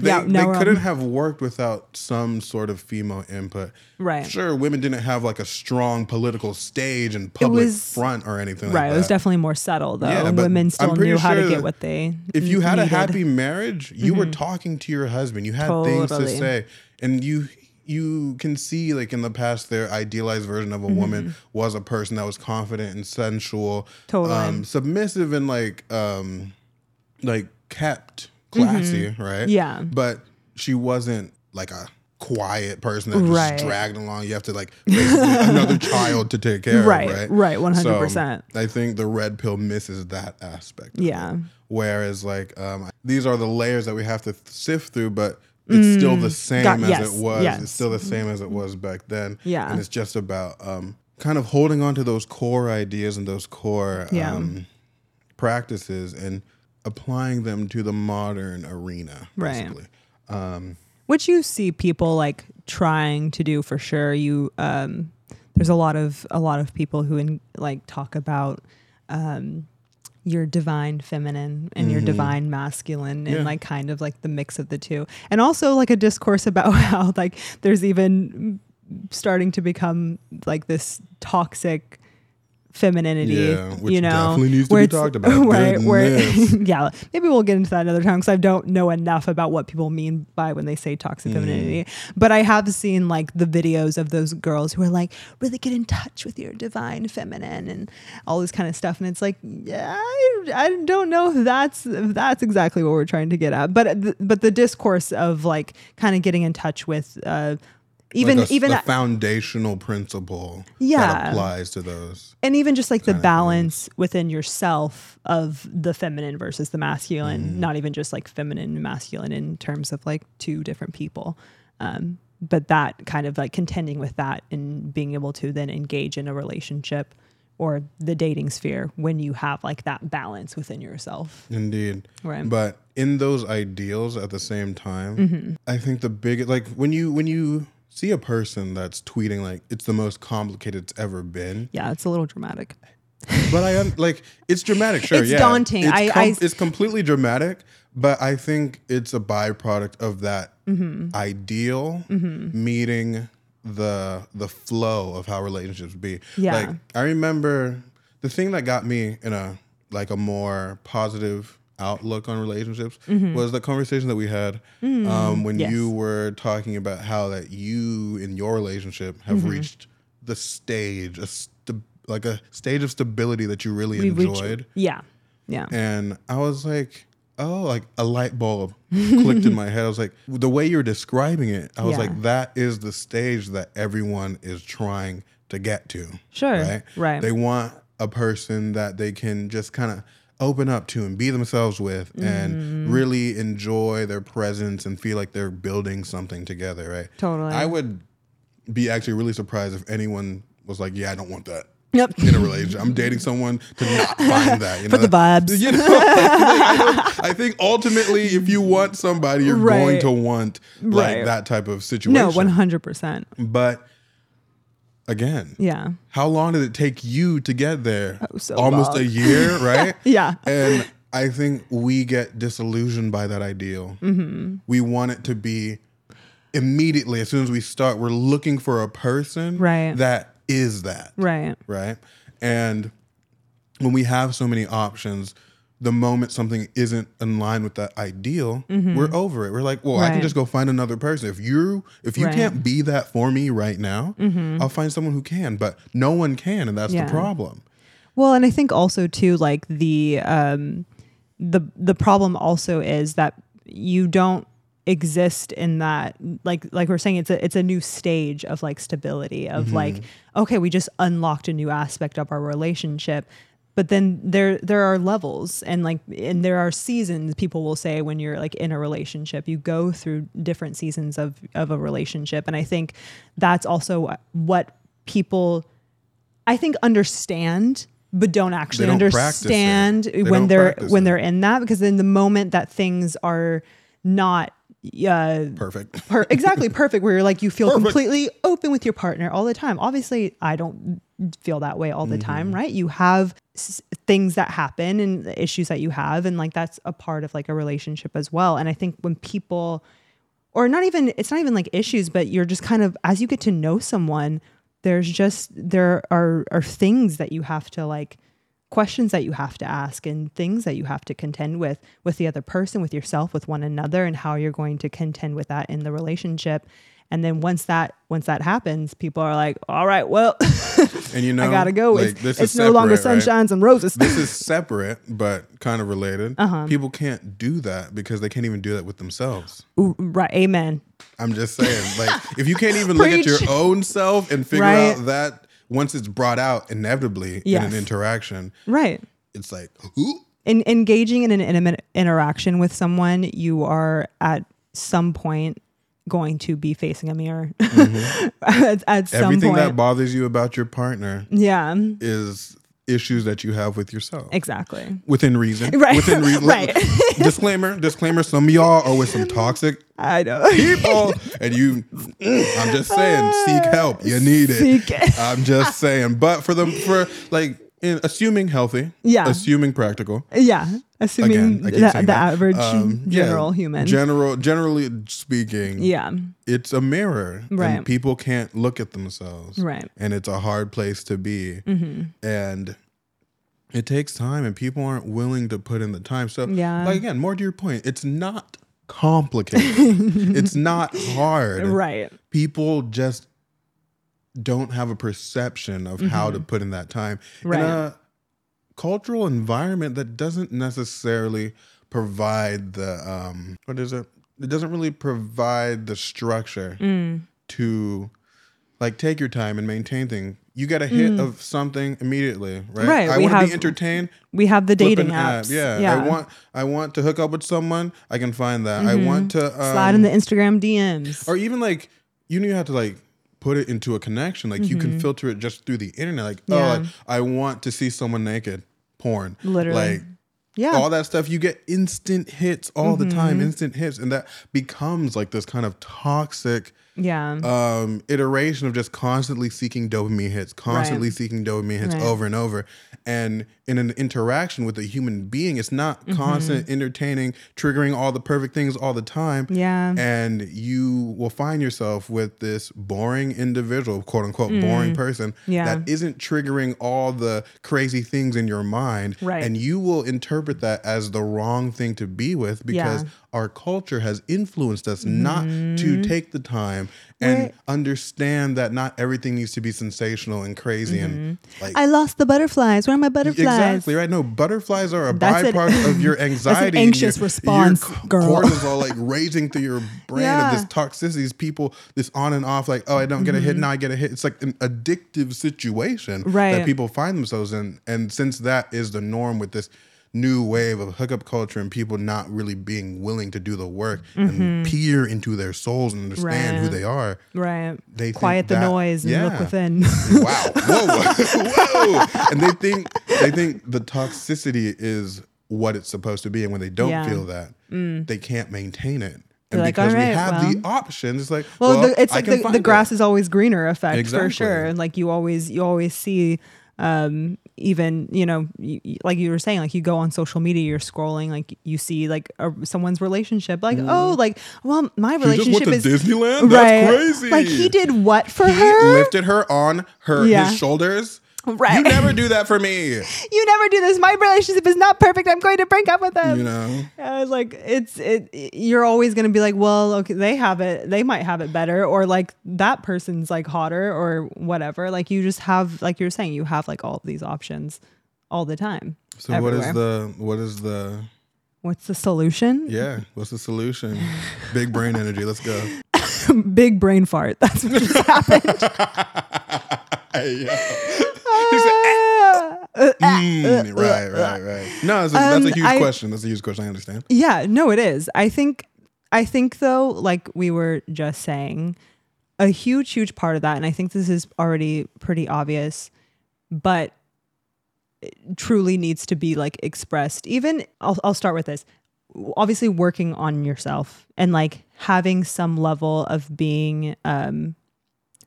they, Yeah, they no, um, couldn't have worked without some sort of female input. Right. Sure, women didn't have like a strong political stage and public was- front or anything right like it was definitely more subtle though Yeah, women still knew how to get what they if you had needed. Mm-hmm. a happy marriage, you were talking to your husband. You had things to say, and you you can see like in the past their idealized version of a woman was a person that was confident and sensual, Mm-hmm. Totally. um, submissive and like um like kept classy, right? Mm-hmm. Yeah. but she wasn't like a quiet person that just Right. dragged along. You have to like (laughs) another child to take care Right, of, right? right, 100%. So, I think the red pill misses that aspect. of Yeah. it. Whereas like um, these are the layers that we have to sift through, but it's still the same Mm. Got- as yes, it was. yes. It's still the same as it was back then. Yeah. And it's just about um, kind of holding on to those core ideas and those core Yeah. um, practices and applying them to the modern arena. Right. Basically. which you see people like trying to do for sure you um there's a lot of a lot of people who in, like talk about um your divine feminine and your divine masculine and Mm-hmm. Yeah. like kind of like the mix of the two and also like a discourse about (laughs) how like there's even starting to become like this toxic femininity Yeah, you know definitely needs to where be talked (laughs) about. right where (laughs) yeah maybe we'll get into that another time because i don't know enough about what people mean by when they say Mm. toxic femininity but i have seen like the videos of those girls who are like really get in touch with your divine feminine and all this kind of stuff and it's like yeah i, I don't know if that's if that's exactly what we're trying to get at but but the discourse of like kind of getting in touch with uh even Like a- even a foundational principle Yeah. that applies to those. and even just like the balance within yourself of the feminine versus the masculine Mm-hmm. not even just like feminine and masculine in terms of like two different people um but that kind of like contending with that and being able to then engage in a relationship or the dating sphere when you have like that balance within yourself. Indeed. Right. But in those ideals at the same time, I think the biggest like when you when you see a person that's tweeting like it's the most complicated it's ever been. Yeah, it's a little dramatic. But I (laughs) like it's dramatic, sure. It's yeah. daunting. It's, I- com- I- it's completely dramatic, but I think it's a byproduct of that Mm-hmm. ideal meeting the the flow of how relationships be. Yeah. Like I remember the thing that got me in a like a more positive outlook on relationships was the conversation that we had um, when Mm-hmm. Yes. you were talking about how that you in your relationship have Mm-hmm. reached the stage a st- like a stage of stability that you really We enjoyed yeah. Yeah. and I was like, oh, like a light bulb (laughs) clicked in my head. I was like, the way you're describing it, I was Yeah. like, that is the stage that everyone is trying to get to. Sure. Right. Right. They want a person that they can just kind of open up to and be themselves with Mm-hmm. and really enjoy their presence and feel like they're building something together. Right. Totally. I would be actually really surprised if anyone was like, yeah, I don't want that Yep. in a relationship. I'm dating someone to not (laughs) find that. You know? For the vibes. You know, (laughs) I, think ultimately, if you want somebody, you're going to want like Right. that type of situation. No, one hundred percent. But again, Yeah. how long did it take you to get there? Oh, so Almost long. a year, (laughs) right? Yeah. And I think we get disillusioned by that ideal. Mm-hmm. We want it to be immediately as soon as we start. We're looking for a person Right. that is that Right. right? And when we have so many options, the moment something isn't in line with that ideal, we're over it. We're like, well, I can Mm-hmm. Just go find another person. If you if you Right. Mm-hmm. can't be that for me right now, I'll find someone who can. But no one can, and that's Yeah. the problem. Well, and I think also too, like the um, the the problem also is that you don't exist in that like like we're saying it's a it's a new stage of like stability of like okay we just unlocked a new aspect of our relationship but then there there are levels and like and there are seasons people will say when you're like in a relationship you go through different seasons of of a relationship and i think that's also what people I think understand but don't actually don't understand They when they're when it. they're in that because in the moment that things are not uh Perfect. per- exactly (laughs) perfect where you're like you feel Perfect. completely open with your partner all the time obviously i don't feel that way all the Mm-hmm. time right? You have s- things that happen and the issues that you have and like that's a part of like a relationship as well. And i think when people or not even it's not even like issues but you're just kind of as you get to know someone there's just there are are things that you have to like questions that you have to ask and things that you have to contend with with the other person with yourself with one another and how you're going to contend with that in the relationship and then once that once that happens people are like all right well (laughs) And you know, i gotta go like, it's, this it's is no longer separate, right? sunshines and roses This is separate, but kind of related. Uh-huh. People can't do that because they can't even do that with themselves. Ooh, right amen I'm just saying, like, if you can't even look at your own self and figure Right. out that once it's brought out inevitably in an interaction, right it's like, who? in engaging in an intimate interaction with someone, you are at some point going to be facing a mirror. (laughs) at, at some Mm-hmm. everything point, that bothers you about your partner yeah, is issues that you have with yourself. exactly. Within reason. Right. Within reason. (laughs) Right. (laughs) disclaimer, disclaimer, some of y'all are with some toxic I know. people and you I'm just saying, seek help. You need it. Seek it. I'm just saying. But for them for like in, assuming healthy, Yeah. assuming practical, yeah, assuming Again, I keep the, saying the that. average Um, yeah, general human. General, generally speaking, yeah, it's a mirror, Right. and people can't look at themselves, Right. Mm-hmm. And it's a hard place to be, and it takes time, and people aren't willing to put in the time. So, Yeah. like again, more to your point, it's not complicated. (laughs) it's not hard, right. People just don't have a perception of how to put in that time Mm-hmm. Right. in a cultural environment that doesn't necessarily provide the um what is it it doesn't really provide the structure Mm. to like take your time and maintain things you get a hit of something immediately right, Mm. Right, i want to be entertained We have the dating an app. yeah. yeah. i want i want to hook up with someone i can find that i want to um, slide in the Instagram DMs. or even like you knew how to like put it into a connection. Like you can filter it just through the internet. Like, oh, Mm-hmm. Like, I want to see someone naked, porn. Literally. Like Yeah. all that stuff. You get instant hits all the Mm-hmm. time, instant hits. And that becomes like this kind of toxic yeah. um iteration of just constantly seeking dopamine hits, constantly Right. seeking dopamine hits Right. over and over. And in an interaction with a human being, it's not constant, entertaining, triggering all the perfect things all the time. Yeah. And you will find yourself with this boring individual, quote unquote, boring person Mm. Yeah. that isn't triggering all the crazy things in your mind. Right. And you will interpret that as the wrong thing to be with because Yeah. Mm-hmm. our culture has influenced us not to take the time and understand that not everything needs to be sensational and crazy and like Mm-hmm. I lost the butterflies. Where are my butterflies? Exactly right. No, butterflies are a That's an- byproduct of your (laughs) anxiety. and anxious your, response, your girl. cortisol like raging through your brain Yeah. of this toxicity. These people, this on and off, like oh, I don't get a hit mm-hmm. now, I get a hit. It's like an addictive situation right. that people find themselves in. And since that is the norm with this new wave of hookup culture and people not really being willing to do the work and peer into their souls and understand who Mm-hmm. They are. Right. They think Quiet the that- noise and look within. (laughs) wow whoa (laughs) whoa and they think they think the toxicity is what it's supposed to be and when they don't Yeah. Mm. feel that they can't maintain it and like, because we have well." the options it's like well, well, the, it's I like the, the grass is always greener effect Exactly. for sure. And like you always you always see um even you know you, like you were saying like you go on social media you're scrolling like you see like a, someone's relationship like oh like well my Mm. She relationship is Disneyland. That's crazy. like he did what for He her lifted her on her Yeah. his shoulders. Right. You never do that for me. (laughs) you never do this my relationship is not perfect i'm going to break up with them. You know. I was like, it's it. You're always gonna be like, well, okay, they have it. They might have it better, or like that person's like hotter, or whatever. Like you just have, like you're saying, you have like all of these options all the time. So what is the what is the What's the solution? yeah? What's the solution? Big brain energy. Let's go. (laughs) Big brain fart. That's what just happened. (laughs) yeah. Uh, Mm, right, right, right. No, that's a, that's a Um, huge I- question. That's a huge question. I understand. Yeah, no, it is. I think I think though, like we were just saying, a huge, huge part of that, and I think this is already pretty obvious, but it truly needs to be like expressed. Even I'll I'll start with this. Obviously working on yourself and like having some level of being um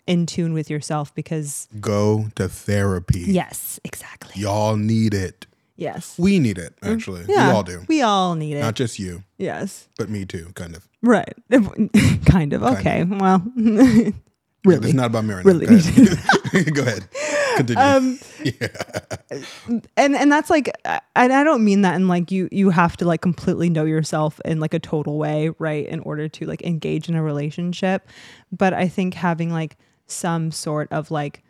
in tune with yourself because Go to therapy. yes, exactly. Y'all need it. Yes. We need it, actually. Yeah. We all do. We all need it. Not just you, yes. but me too, kind of. Right. (laughs) kind of. Okay. Well, (laughs) Yeah, really. it's not about right Really. Go ahead. (laughs) Go ahead. Continue. um and and that's like I- and I don't mean that in like you you have to like completely know yourself in like a total way, right, in order to like engage in a relationship, but I think having like some sort of like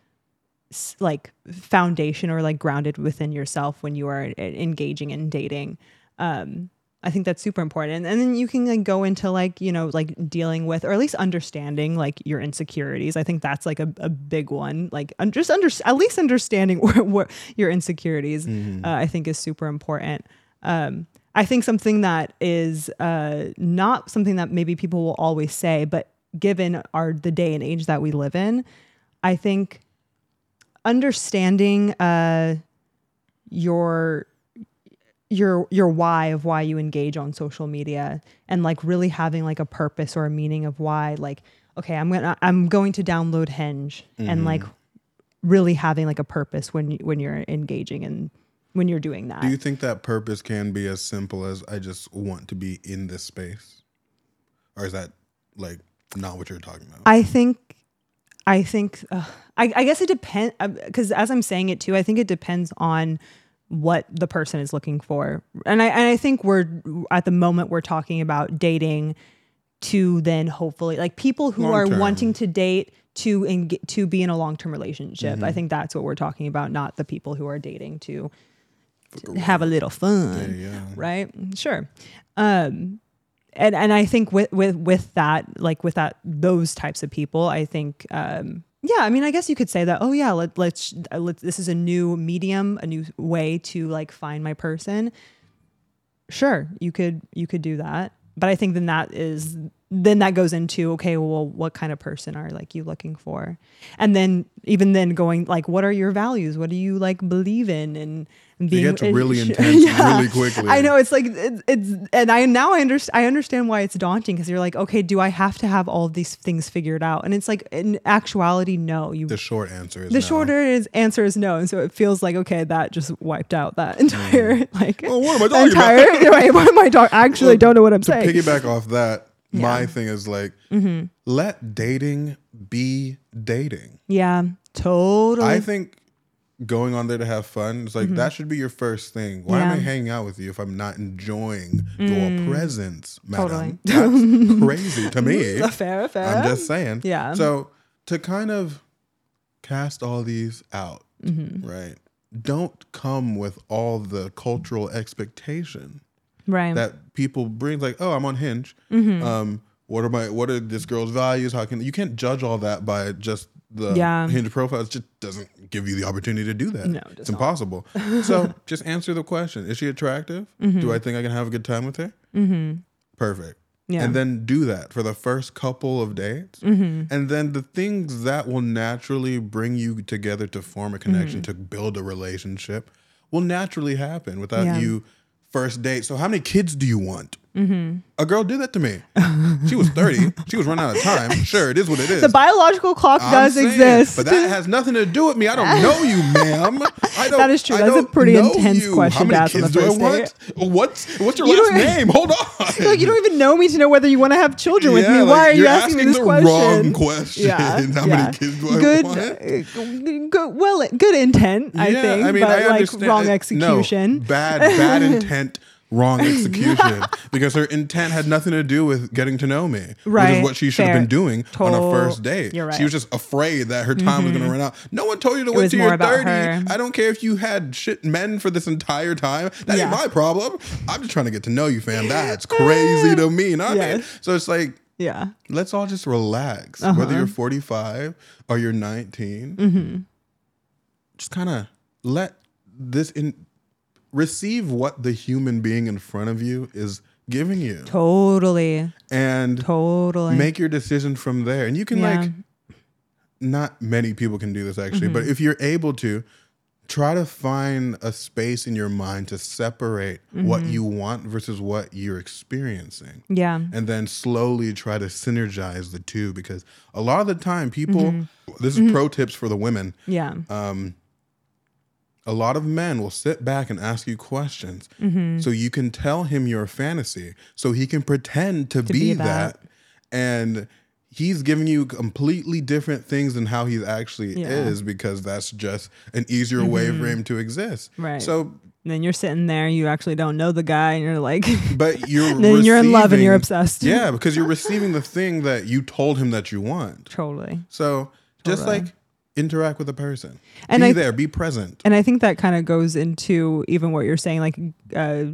like foundation or like grounded within yourself when you are e- engaging in dating. Um i think that's super important. And, and then you can like go into like you know like dealing with or at least understanding like your insecurities. I think that's like a, a big one. Like un- just under at least understanding (laughs) where, where your insecurities uh, i think is super important. Um i think something that is uh not something that maybe people will always say but given our the day and age that we live in i think understanding uh your your your why of why you engage on social media and like really having like a purpose or a meaning of why like okay i'm gonna i'm going to download hinge and like really having like a purpose when you, when you're engaging and when you're doing that do you think that purpose can be as simple as I just want to be in this space? Or is that like not what you're talking about? I think, I think, uh, I, I guess it depends because as I'm saying it too, I think it depends on what the person is looking for, and I and I think we're at the moment we're talking about dating to then hopefully like people who are Long-term. wanting to date to eng- to be in a long term relationship. I think that's what we're talking about, not the people who are dating to, have a little fun yeah. right sure um and and i think with with with that like with that those types of people i think um yeah i mean i guess you could say that oh yeah let, let's let this is a new medium a new way to like find my person. Sure you could you could do that. But i think then that is then that goes into okay well what kind of person are like you looking for and then even then going like what are your values what do you like believe in and, and being gets and really (laughs) intense really quickly. i know it's like it's, it's and i now i understand i understand why it's daunting because you're like okay do i have to have all these things figured out and it's like in actuality no you The short answer is the no. shorter is answer is no, and so it feels like okay, that just wiped out that (laughs) hmm. entire like Well, what am I talking about? (laughs) entire. Wait, what am I talking? Actually Well, don't know what I'm to saying. piggyback off that, my thing is like, Mm-hmm. let dating be dating. yeah, totally. I think going on there to have fun is like that should be your first thing. Why am I Mm-hmm. Yeah. Mm. hanging out with you if I'm not enjoying your presence, Totally. madam? (laughs) That's (laughs) crazy to me. (laughs) fair, fair. I'm just saying. Yeah. So to kind of cast all these out, Mm-hmm. right? Don't come with all the cultural expectation right. that people bring. Like, oh, I'm on Hinge. Mm-hmm. Um, what are my what are this girl's values? How can you can't judge all that by just the Yeah. Hinge profile? It just doesn't give you the opportunity to do that. No, it it's impossible. (laughs) so just answer the question: Is she attractive? Do I think I can have a good time with her? Mm-hmm. Perfect. Yeah. And then do that for the first couple of dates. Mm-hmm. And then the things that will naturally bring you together to form a connection, to build a relationship, will naturally happen without Yeah. you first date. So, how many kids do you want? A girl did that to me. (laughs) She was 30. She was running out of time. (laughs) Sure, it is what it is. the biological clock I'm does saying, exist. But that has nothing to do with me. I don't know you, (laughs) ma'am. I don't, That is true. I That's a pretty intense you. question to ask on the do I want? What's, what's your You last name? Hold on. Look, you don't even know me to know whether you want to have children with me. like, Why are you you're asking, me this the question? wrong question. Yeah, How yeah. many kids do I good, want? uh, good, well, good intent, I Yeah, think, but I like understand- wrong execution. No, bad, bad intent, wrong (laughs) execution. because her intent had nothing to do with getting to know me, right. which is what she should have been doing on a first date. you're She was just afraid that her time was going to run out. No one told you to wait was till you're 30. her. I don't care if you had shit men for this entire time. That Yeah. ain't my problem. I'm just trying to get to know you, fam. That's crazy to me. Not Yes. So it's like yeah. let's all just relax. Uh-huh. Whether you're 45 or you're 19, Mm-hmm. just kind of let this in receive what the human being in front of you is giving you Totally. and Totally. make your decision from there. And you can Yeah. like not many people can do this actually, Mm-hmm. but if you're able to try to find a space in your mind to separate what Mm-hmm. you want versus what you're experiencing yeah. and then slowly try to synergize the two because a lot of the time people Mm-hmm. this is pro tips for the women Yeah. um, a lot of men will sit back and ask you questions Mm-hmm. so you can tell him your fantasy so he can pretend to, be, be that. that. and he's giving you completely different things than how he actually Yeah. Mm-hmm. is because that's just an easier way for him to exist Right. so And then you're sitting there, you actually don't know the guy, and you're like, but (laughs) you're then you're in love and you're obsessed. Yeah, because you're receiving the thing that you told him that you want. totally. So just like interact with a person. And be I- there, be present. And I think that kind of goes into even what you're saying, like uh,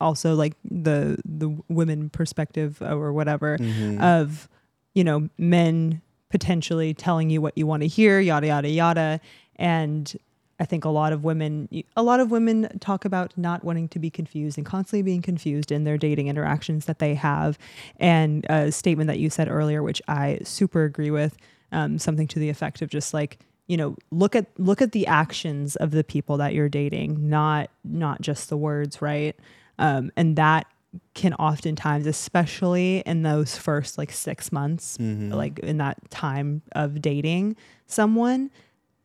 also like the the women perspective or whatever Mm-hmm. of you know men potentially telling you what you want to hear, yada yada yada, and I think a lot of women, a lot of women talk about not wanting to be confused and constantly being confused in their dating interactions that they have. And a statement that you said earlier, which I super agree with, um, something to the effect of just like, you know, look at look at the actions of the people that you're dating, not not just the words, right? Um, and that can oftentimes, especially in those first like six months, like in that time of dating someone,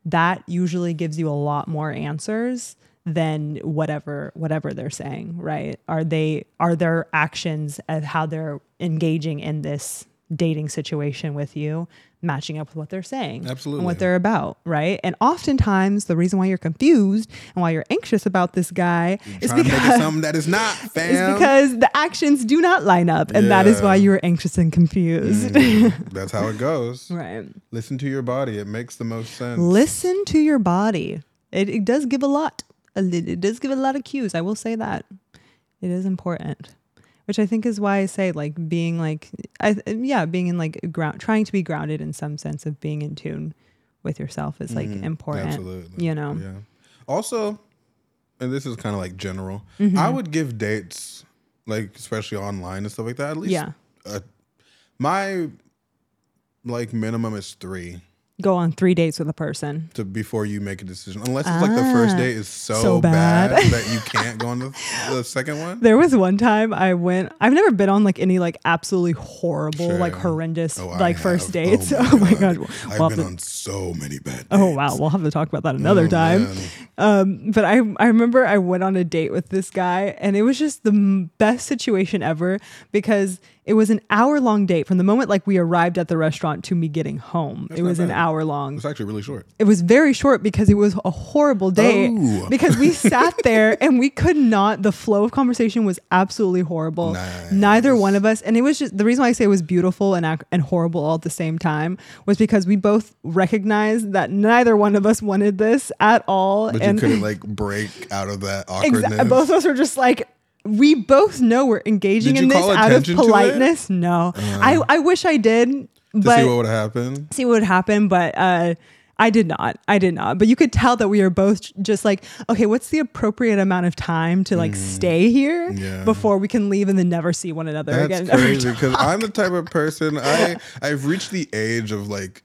that usually gives you a lot more answers than whatever whatever they're saying right are they are their actions of how they're engaging in this dating situation with you matching up with what they're saying and Absolutely. what they're about right and oftentimes the reason why you're confused and why you're anxious about this guy is because something that is not, (laughs) fam. is because the actions do not line up and that is why you're anxious and confused Mm, (laughs) That's how it goes. right Listen to your body. It makes the most sense. listen to your body. It, it does give a lot. It does give a lot of cues. I will say that it is important, which I think is why I say like being like, I yeah, being in like ground, trying to be grounded in some sense of being in tune with yourself is like important. Mm-hmm. Absolutely. You know, Yeah. Also, and this is kind of like general, Mm-hmm. I would give dates, like especially online and stuff like that, at least Yeah. a My like minimum is three Go on three dates with a person. to before you make a decision. Unless it's like the first Ah, date is so, so bad. bad. that you (laughs) can't go on the, the second one. There was one time I went. I've never been on like any like absolutely horrible, like horrendous Oh, like first dates. Oh my (laughs) god. We'll I've have been to- on so many bad. Oh wow, we'll have to talk about that another Oh, time. Um, but I I remember I went on a date with this guy, and it was just the m- best situation ever because it was an hour long date from the moment like we arrived at the restaurant to me getting home. it not was an hour long. It's actually really short. It was very short because it was a horrible date Oh. (laughs) because we sat there and we could not. The flow of conversation was absolutely horrible. Nice. Neither one of us, and it was just the reason why I say it was beautiful and and horrible all at the same time was because we both recognized that neither one of us wanted this at all. But and you couldn't like break out of that (laughs) Exa- awkwardness. both of us were just like. We both know we're engaging in this out of attention to it? Uh. politeness. No, I, I wish I did, to but see what would happen. see what would happen, but uh, I did not. I did not. But you could tell that we are both just like, okay, what's the appropriate amount of time to like stay here Mm. Yeah. before we can leave and then never see one another That's again? (laughs) crazy because I'm the type of person I I've reached the age of like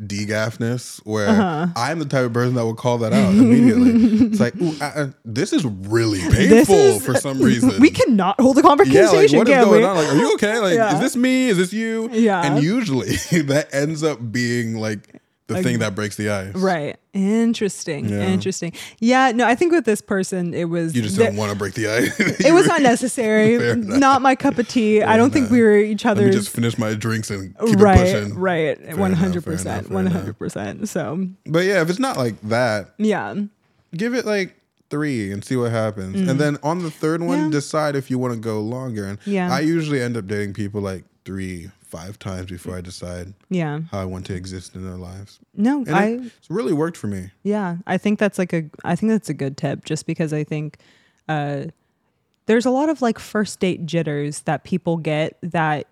degaffness where Uh-huh. I'm the type of person that will call that out immediately. it's like, ooh, uh, uh, this is really (laughs) painful is- for some (laughs) reason. we cannot hold a yeah, conversation, like what is going we? on? Like, are you okay? Like, Yeah. is this me? Is this you? Yeah. And usually (laughs) that ends up being like the thing that breaks the ice. Right. Interesting. Yeah. Interesting. Yeah. No, I think with this person, it was. You just don't want to break the ice. (laughs) it was not necessary. (laughs) Fair not my cup of tea. I don't think we were each other's. just finish my drinks and keep right. it pushing. Right. enough, One fair hundred enough, percent. fair One enough. hundred percent. So But yeah, if it's not like that, yeah. give it like three and see what happens. And then on the third one, Mm. Yeah. decide if you want to go longer. And Yeah. I usually end up dating people like three, five times before I decide Yeah. how I want to exist in their lives. No, And I. it, it's really worked for me. Yeah, I think that's like a I think that's a good tip just because I think uh there's a lot of like first date jitters that people get that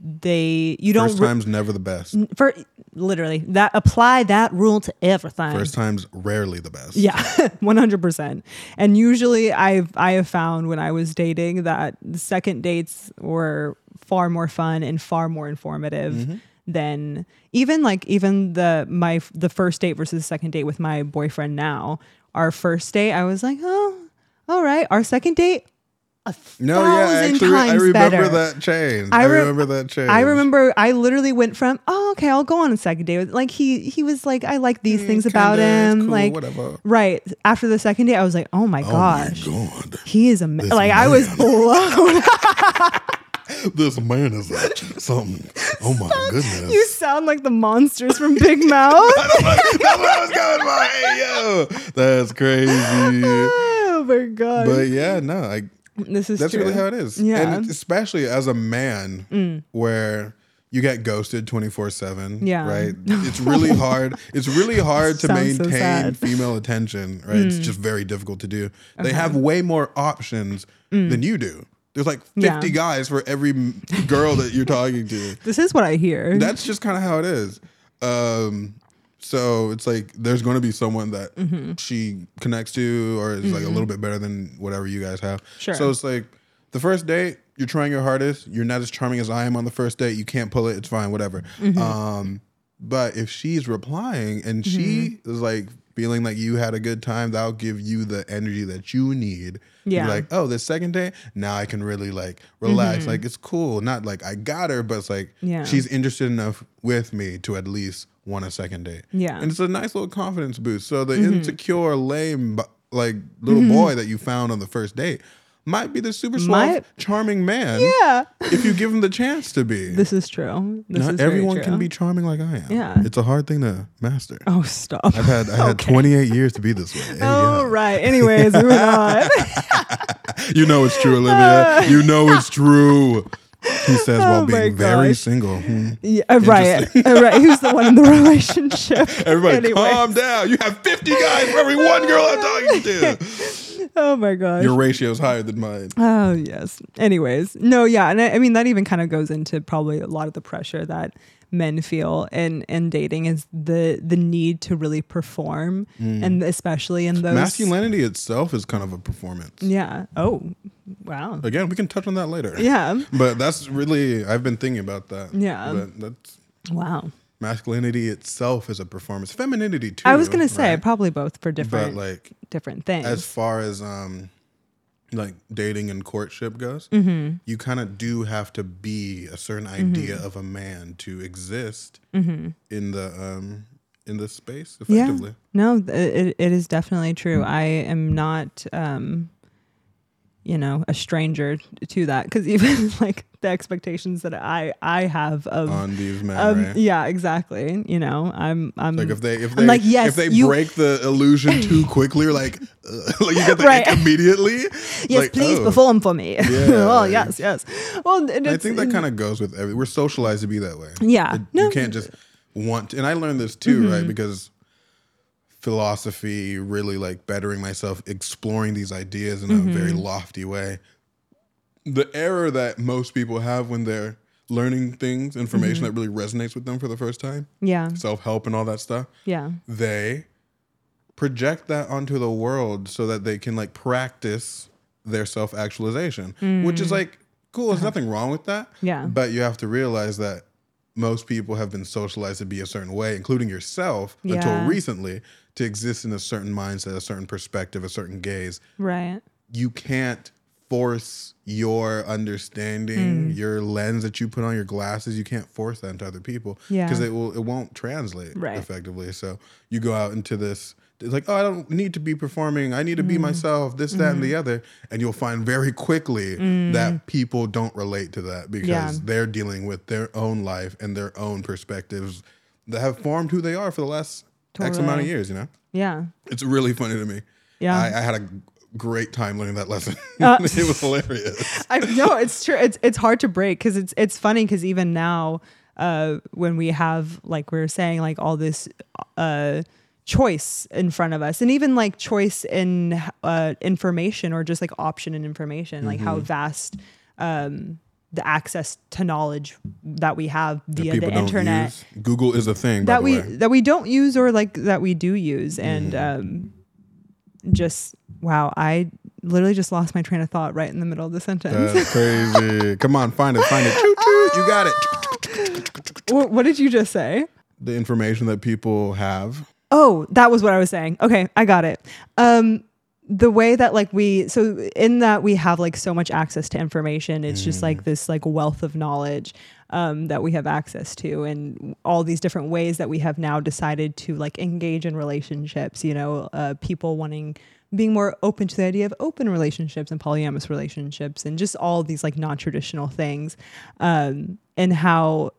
they you don't re- time's never the best. for literally that apply that rule to everything. First time's rarely the best. Yeah, (laughs) one hundred percent. And usually, I've I have found when I was dating that second dates were far more fun and far more informative Mm-hmm. than even like even the my the first date versus the second date with my boyfriend now. Our first date, I was like, oh, all right. Our second date, a No, yeah, thousand actually, I remember better. that change. I I, remember that change. I remember I literally went from oh okay I'll go on a second date with like he he was like I like these things about Mm, kinda, it's him cool, like whatever. right after the second date I was like oh my Oh gosh my god, he is a This like I was blown (laughs) (laughs) this man is a, something. Oh my goodness. you sound like the monsters from Big (laughs) Mouth That's what I was going for. Hey, yo, that's crazy. oh my god But yeah, no, I, this is that's true. really how it is. Yeah. Mm. and especially as a man, where you get ghosted twenty four seven. Yeah. right. It's really (laughs) hard. It's really hard to so maintain. Mm. female attention. Right, it's just very difficult to do. They have way more options than you do. There's like Mm. Yeah. fifty guys for every girl that you're talking to. (laughs) this is what I hear that's just kind of how it is. Um, so it's like there's going to be someone that Mm-hmm. she connects to, or is like a little bit better than whatever you guys have. Sure. So it's like the first date, you're trying your hardest. You're not as charming as I am on the first date. You can't pull it. It's fine. Whatever. Mm-hmm. Um, but if she's replying and she Mm-hmm. is like feeling like you had a good time, that'll give you the energy that you need. Yeah. like, oh, the second day, now I can really like relax. Like it's cool. Not like I got her, but it's like Mm-hmm. Yeah. she's interested enough with me to at least want a second date. Yeah. Mm-hmm. And it's a nice little confidence boost. So the insecure, lame, like little boy that you found on the first date might be the super suave, Might- charming man yeah if you give him the chance to be. (laughs) this is true this Not is everyone true. can be charming like I am. Yeah. It's a hard thing to master. oh stop I've had I had (laughs) 28 years to be this way. Hey, (laughs) oh yeah. right anyways moving on You know it's true, Olivia. you know it's true. He says while Oh being very single. Hmm. yeah, uh, right uh, right who's the one in the relationship Everybody, Anyway. calm down. You have 50 guys for every one girl I'm talking to. Oh my gosh Your ratio is higher than mine. Oh yes. Anyways, no, yeah, and I, I mean that even kind of goes into probably a lot of the pressure that men feel in in dating is the the need to really perform, mm. and especially in those Masculinity itself is kind of a performance. Yeah. Oh, Wow. Again, we can touch on that later. Yeah. But that's really I've been thinking about that. Yeah. But that's Wow. Masculinity itself is a performance. Femininity too. I was gonna say right? probably both for different but different like different things. as far as um like dating and courtship goes, Mm-hmm. you kind of do have to be a certain idea of a man to exist in the um in the space Mm-hmm. yeah. effectively. No, it, it is definitely true. I am not, um, you know, a stranger to that because even (laughs) like the expectations that I I have of, on these men, um, right? yeah, exactly. You know, I'm I'm Like if they if I'm they like, yes, if they you- break the illusion too (laughs) quickly, or like uh, (laughs) like you get the Right. immediately. yes, like, please oh. perform for me. Yeah, oh like- yes, yes. Well, I think that kind of goes with every. We're socialized to be that way. Yeah. It- No. Mm-hmm. you can't just want. To, and I learned this too, right? Because philosophy, really like bettering myself, exploring these ideas in a very Mm-hmm. lofty way. The error that most people have when they're learning things, information Mm-hmm. that really resonates with them for the first time, yeah, self help and all that stuff, yeah, they project that onto the world so that they can like practice their self actualization, which is like cool. There's nothing wrong with that. Mm. Yeah. But you have to realize that most people have been socialized to be a certain way, including yourself, Yeah. until recently, to exist in a certain mindset, a certain perspective, a certain gaze. right. You can't force your understanding, Mm. your lens that you put on your glasses. You can't force that into other people Yeah. because it will it won't translate Right. effectively. So you go out into this. It's like, oh, I don't need to be performing. I need to Mm. be myself. This, that, and the other, and you'll find very quickly that people don't relate to that because Mm. Yeah. they're dealing with their own life and their own perspectives that have formed who they are for the last X amount of years. You know, Yeah, it's really funny to me. Yeah. I, I had a great time learning that lesson. (laughs) Uh, it was hilarious. (laughs) I no, it's true. It's it's hard to break because it's it's funny because even now, uh, when we have like we are saying like all this, uh, choice in front of us, and even like choice in uh information or just like option in information, like Mm-hmm. how vast, um, the access to knowledge that we have via the internet use. Google is a thing. that we way. that we don't use or like that we do use and Mm-hmm. um just wow i literally just lost my train of thought right in the middle of the sentence That's crazy. (laughs) Come on, find it, find it. You got it. what, what did you just say The information that people have. oh that was what i was saying okay i got it um the way that like we so in that we have like so much access to information it's just like this like wealth of knowledge um, that we have access to and all these different ways that we have now decided to like engage in relationships you know uh, people wanting being more open to the idea of open relationships and polyamorous relationships and just all these like non-traditional things um, and how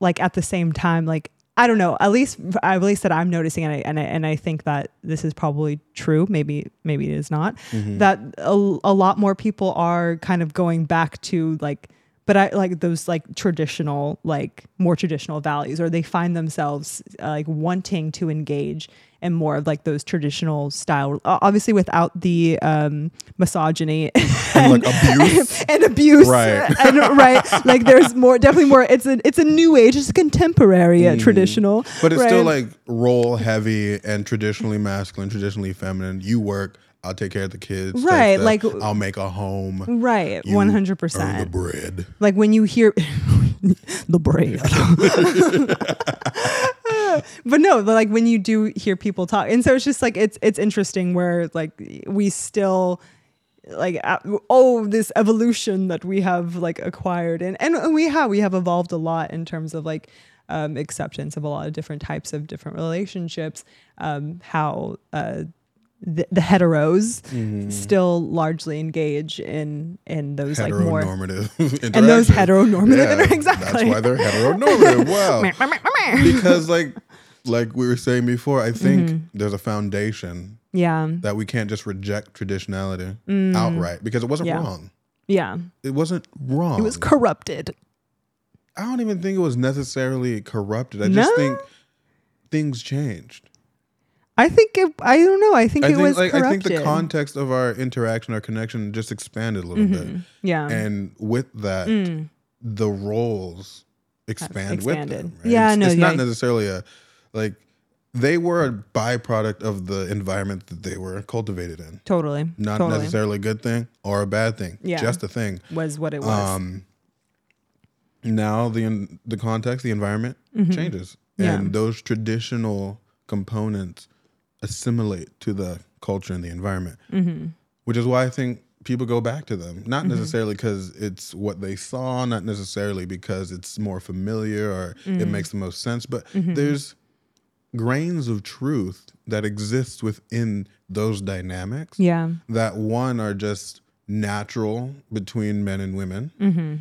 like at the same time like I don't know. At least, at least that I'm noticing, and I and I, and I think that this is probably true. Maybe, maybe it is not. That a, a lot more people are kind of going back to like, but I like those like traditional, like more traditional values, or they find themselves uh, like wanting to engage in more of like those traditional style. Obviously, without the um, misogyny And, like, (laughs) abuse. and abuse, Right. and right, like there's more, definitely more. It's a it's a new age, it's contemporary, uh, traditional, Mm. But it's still like role heavy and traditionally masculine, traditionally feminine. You work, I'll take care of the kids. Right, like- I'll make a home. right, one hundred earn the percent. bread. Like when you hear (laughs) the braid. (laughs) (laughs) but no, but like when you do hear people talk, and so it's just like it's it's interesting where like we still like oh this evolution that we have like acquired and and we have we have evolved a lot in terms of like um, acceptance of a lot of different types of different relationships um, how uh, the, the heteros still largely engage in in those like more normative (laughs) and those heteronormative Yeah, inter- (laughs) exactly. That's why they're heteronormative. Wow. because like like we were saying before, I think Mm-hmm. there's a foundation yeah, that we can't just reject traditionality outright because it wasn't Mm. Yeah. wrong. yeah. It wasn't wrong. It was corrupted. I don't even think it was necessarily corrupted. I just think things changed. I think it, I don't know. I think I it think was like corrupted. I think the context of our interaction, our connection just expanded a little bit. yeah, And with that, the roles expand with expanded. them. Right? Yeah, it's, no, it's yeah. not necessarily a like they were a byproduct of the environment that they were cultivated in. Totally. Not totally. necessarily a good thing or a bad thing. Yeah. Just a thing. Was what it was. Um, now the the context, the environment changes, Mm-hmm. Yeah. and those traditional components assimilate to the culture and the environment, Mm-hmm. which is why I think people go back to them. Not necessarily because it's what they saw, not necessarily because it's more familiar or Mm-hmm. it makes the most sense, but there's grains of truth that exist within those dynamics yeah. that one are just natural between men and women Mm-hmm.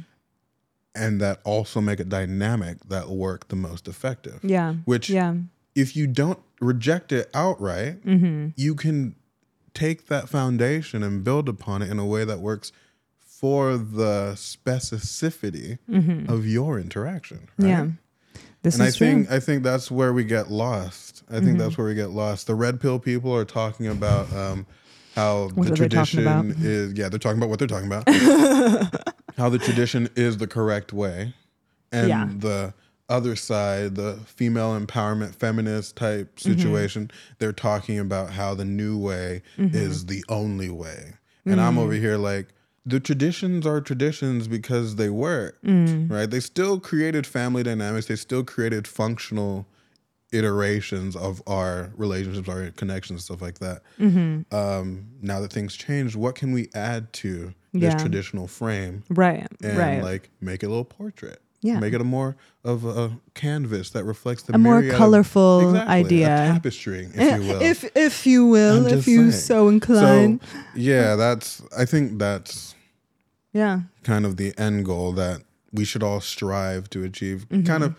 and that also make a dynamic that work the most effective Yeah. which Yeah. if you don't reject it outright Mm-hmm. you can take that foundation and build upon it in a way that works for the specificity of your interaction right? Mm-hmm. Yeah. This and I true. think I think that's where we get lost. I think that's where we get lost. The red pill people are talking about um, how What the are they talking tradition is. Yeah, they're talking about what they're talking about. (laughs) how the tradition is the correct way, and Yeah. the other side, the female empowerment, feminist type Mm-hmm. situation, they're talking about how the new way Mm-hmm. is the only way. And I'm over here like. The traditions are traditions because they work, Mm. right? They still created family dynamics. They still created functional iterations of our relationships, our connections, stuff like that. Mm-hmm. Um, now that things changed, what can we add to this Yeah. traditional frame right. and right. like make a little portrait? Yeah. make it a more of a canvas that reflects the A more myriad of- colorful Exactly, idea. a tapestry, if you will. if if you will, if you so incline. So yeah, that's. I think that's yeah. kind of the end goal that we should all strive to achieve. Mm-hmm. Kind of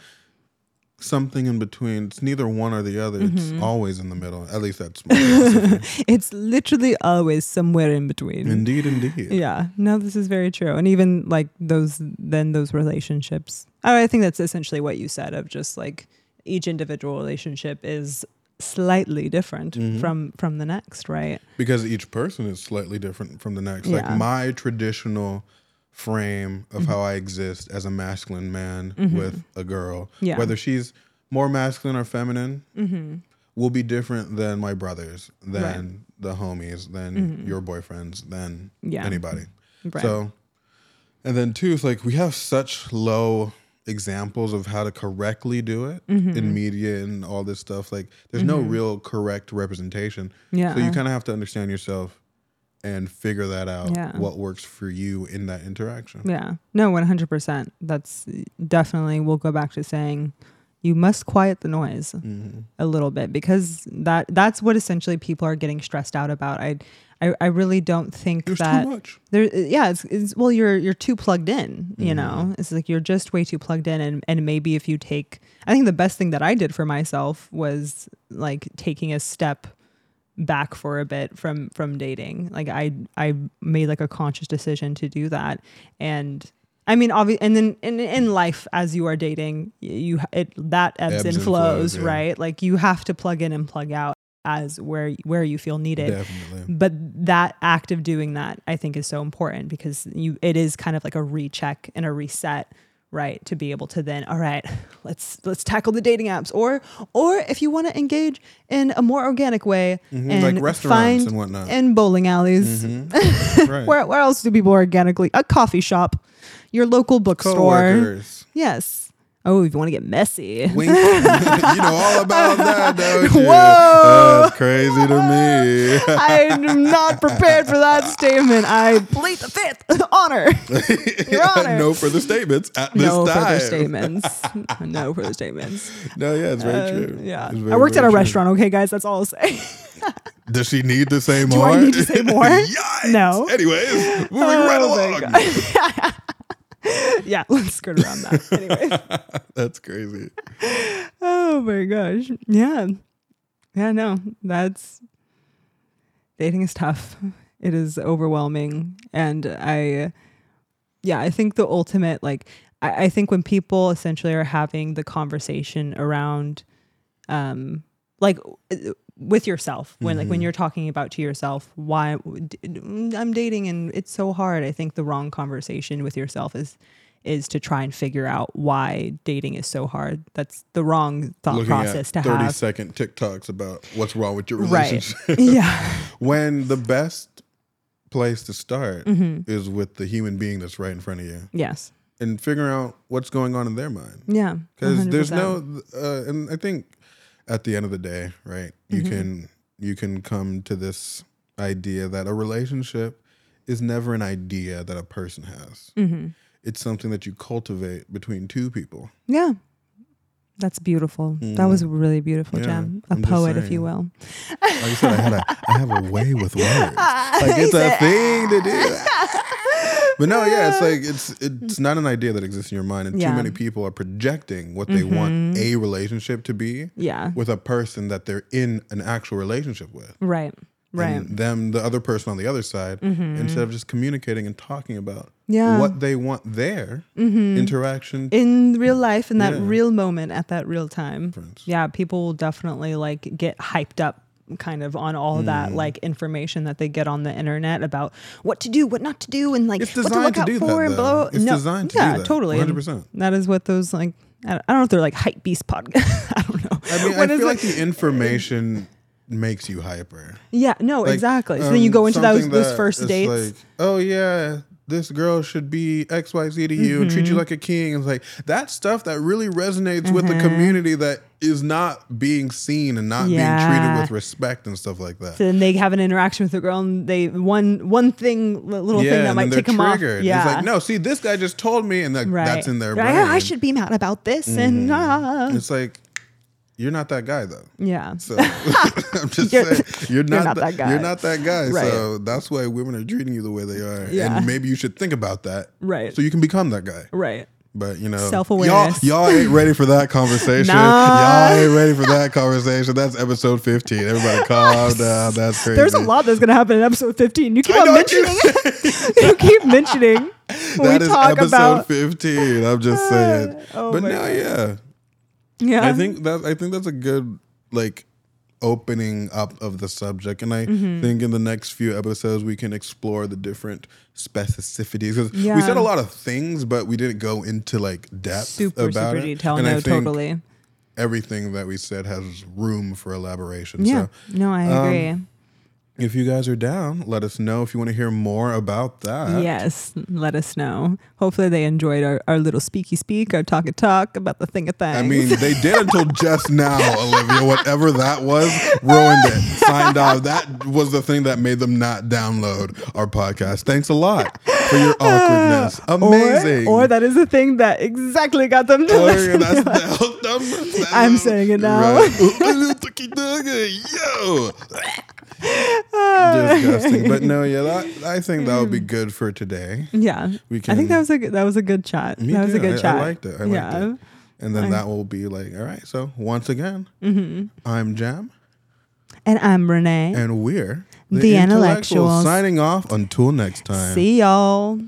something in between. It's neither one or the other. Mm-hmm. It's always in the middle. At least that's (laughs) my. (laughs) It's literally always somewhere in between. indeed, indeed. Yeah, no, this is very true. And even like those, then those relationships. I I think that's essentially what you said of just like each individual relationship is slightly different Mhm. from from the next, right? Because each person is slightly different from the next. Yeah. Like my traditional frame of Mm-hmm. how I exist as a masculine man with a girl, Yeah. whether she's more masculine or feminine, Mm-hmm. will be different than my brothers, than the homies, than your boyfriends, than Mm-hmm. Yeah. anybody. Right. So, and then two, it's like we have such low examples of how to correctly do it Mm-hmm. in media and all this stuff. Like, there's no real correct representation. Yeah. So you kind of have to understand yourself and figure that out. Yeah. What works for you in that interaction. Yeah. No, 100%. That's definitely, we'll go back to saying you must quiet the noise Mm-hmm. a little bit because that that's what essentially people are getting stressed out about. I I, I really don't think There's that too much. there yeah, it's, it's well you're you're too plugged in, you Mm-hmm. know. It's like you're just way too plugged in and and maybe if you take I think the best thing that I did for myself was like taking a step back for a bit from from dating like i i made like a conscious decision to do that and i mean obviously and then in, in life as you are dating you it that ebbs, Ebbs and and flows, flows, yeah. right like you have to plug in and plug out as where where you feel needed Definitely. but that act of doing that i think is so important because you it is kind of like a recheck and a reset right to be able to then all right let's let's tackle the dating apps or or if you want to engage in a more organic way Mhm, and like restaurants find and whatnot. and bowling alleys Mhm. (laughs) right. where, where else do people organically a coffee shop your local bookstore Coworkers. yes oh if you want to get messy Wink. (laughs) (laughs) you know all about that, don't you? Whoa. That's crazy to me. (laughs) i'm not prepared for that statement i plead the fifth honor Your Honor. no further statements at this no time. further statements. no further statements. No, yeah, it's very Uh, true. yeah, It's very, I worked at a true. restaurant. Okay, guys, that's all I'll say. Does she need to say Do? I need to say more? No. Anyways, moving right Oh my along. (laughs) Yeah, let's skirt around that. Anyway. (laughs) That's crazy. Oh my gosh. Yeah. Yeah, no, that's dating is tough. It is overwhelming. And I, yeah, I think the ultimate, like, I, I think when people essentially are having the conversation around, um, like, with yourself when like when Mhm. you're talking about to yourself why i'm dating and it's so hard i think the wrong conversation with yourself is is to try and figure out why dating is so hard. That's the wrong thought Looking process to 30 have. second TikToks about what's wrong with your Right. relationship. (laughs) yeah. (laughs) when the best place to start Mm-hmm. is with the human being that's right in front of you Yes. and figuring out what's going on in their mind. Yeah. because there's no uh, and i think at the end of the day right you Mm-hmm. can you can come to this idea that a relationship is never an idea that a person has Mm-hmm. it's something that you cultivate between two people Yeah. That's beautiful. That was a really beautiful, Yeah, Jem. A I'm poet, if you will. like i said i had a i have a way with words (laughs) like it's a thing to do (laughs) but no yeah it's (laughs) like it's it's not an idea that exists in your mind and Yeah. too many people are projecting what they want a relationship to be Yeah. with a person that they're in an actual relationship with. Right. Right. Mm-hmm. And them, the other person on the other side, instead of just communicating and talking about Yeah. Mm-hmm. what they want their interaction. in real life in that Yeah. real moment at that real time Difference. yeah people will definitely like get hyped up kind of on all that Mm. like information that they get on the internet about what to do what not to do and like It's what to look to out do that, for and blah. It's no, designed to do yeah totally 100%. that is what those like i don't know if they're like hype beast podcast (laughs) i don't know I mean, What I feel it? like the information makes you hyper. yeah no Like, exactly so then you um, go into those those first dates Like, oh yeah, this girl should be X Y Z to you and Mm-hmm. treat you like a king. It's like that stuff that really resonates with the Mm-hmm. community that is not being seen and not being treated with respect and stuff like that. then they have an interaction with the girl and they one one thing little thing that might take them off yeah It's like, no, see, this guy just told me, and like, right that's in their brain. "Oh, i should be mad about this and ah. It's like, you're not that guy, though. yeah So (laughs) I'm just You're- saying, you're not, not tha- that guy. You're not that guy. Right. So that's why women are treating you the way they are. Yeah. And maybe you should think about that. Right. So you can become that guy. right But you know, Self-awareness. Y'all, y'all ain't ready for that conversation. (laughs) Nah. Y'all ain't ready for that conversation. That's episode 15. Everybody calm (laughs) down. That's crazy. There's a lot that's gonna happen in episode 15. You keep on mentioning you keep mentioning That we is talk episode about 15. I'm just uh, saying. oh but my no, God. yeah. Yeah. I think that I think that's a good like opening up of the subject, and I Mm-hmm. think in the next few episodes we can explore the different specificities because we said a lot of things, but we didn't go into like depth super about super it. detail. And I No, think totally. Everything that we said has room for elaboration. Yeah. So no, I um, agree. If you guys are down, let us know if you want to hear more about that. yes, let us know. Hopefully they enjoyed our, our little speaky speak, our talk and talk about the thing of things. I mean, they did until (laughs) just now, Olivia. Whatever that was, ruined it. Signed off. That was the thing that made them not download our podcast. Thanks a lot for your awkwardness. (laughs) Amazing. Or, or that is the thing that exactly got them to Oh, yeah, listen. that's (laughs) to I'm saying it now. Right. Ooh, Tucky Duggy, Yo. (laughs) Disgusting. But no, yeah, that, I think that would be good for today. Yeah, We can, I think that was a good, that was a good chat. Me that was a good I- I liked it. I liked yeah. it. And then I- that will be like, all right, so once again, Mm-hmm. I'm Jem. And I'm Renee. And we're The Intellectuals. Signing off until next time. See y'all.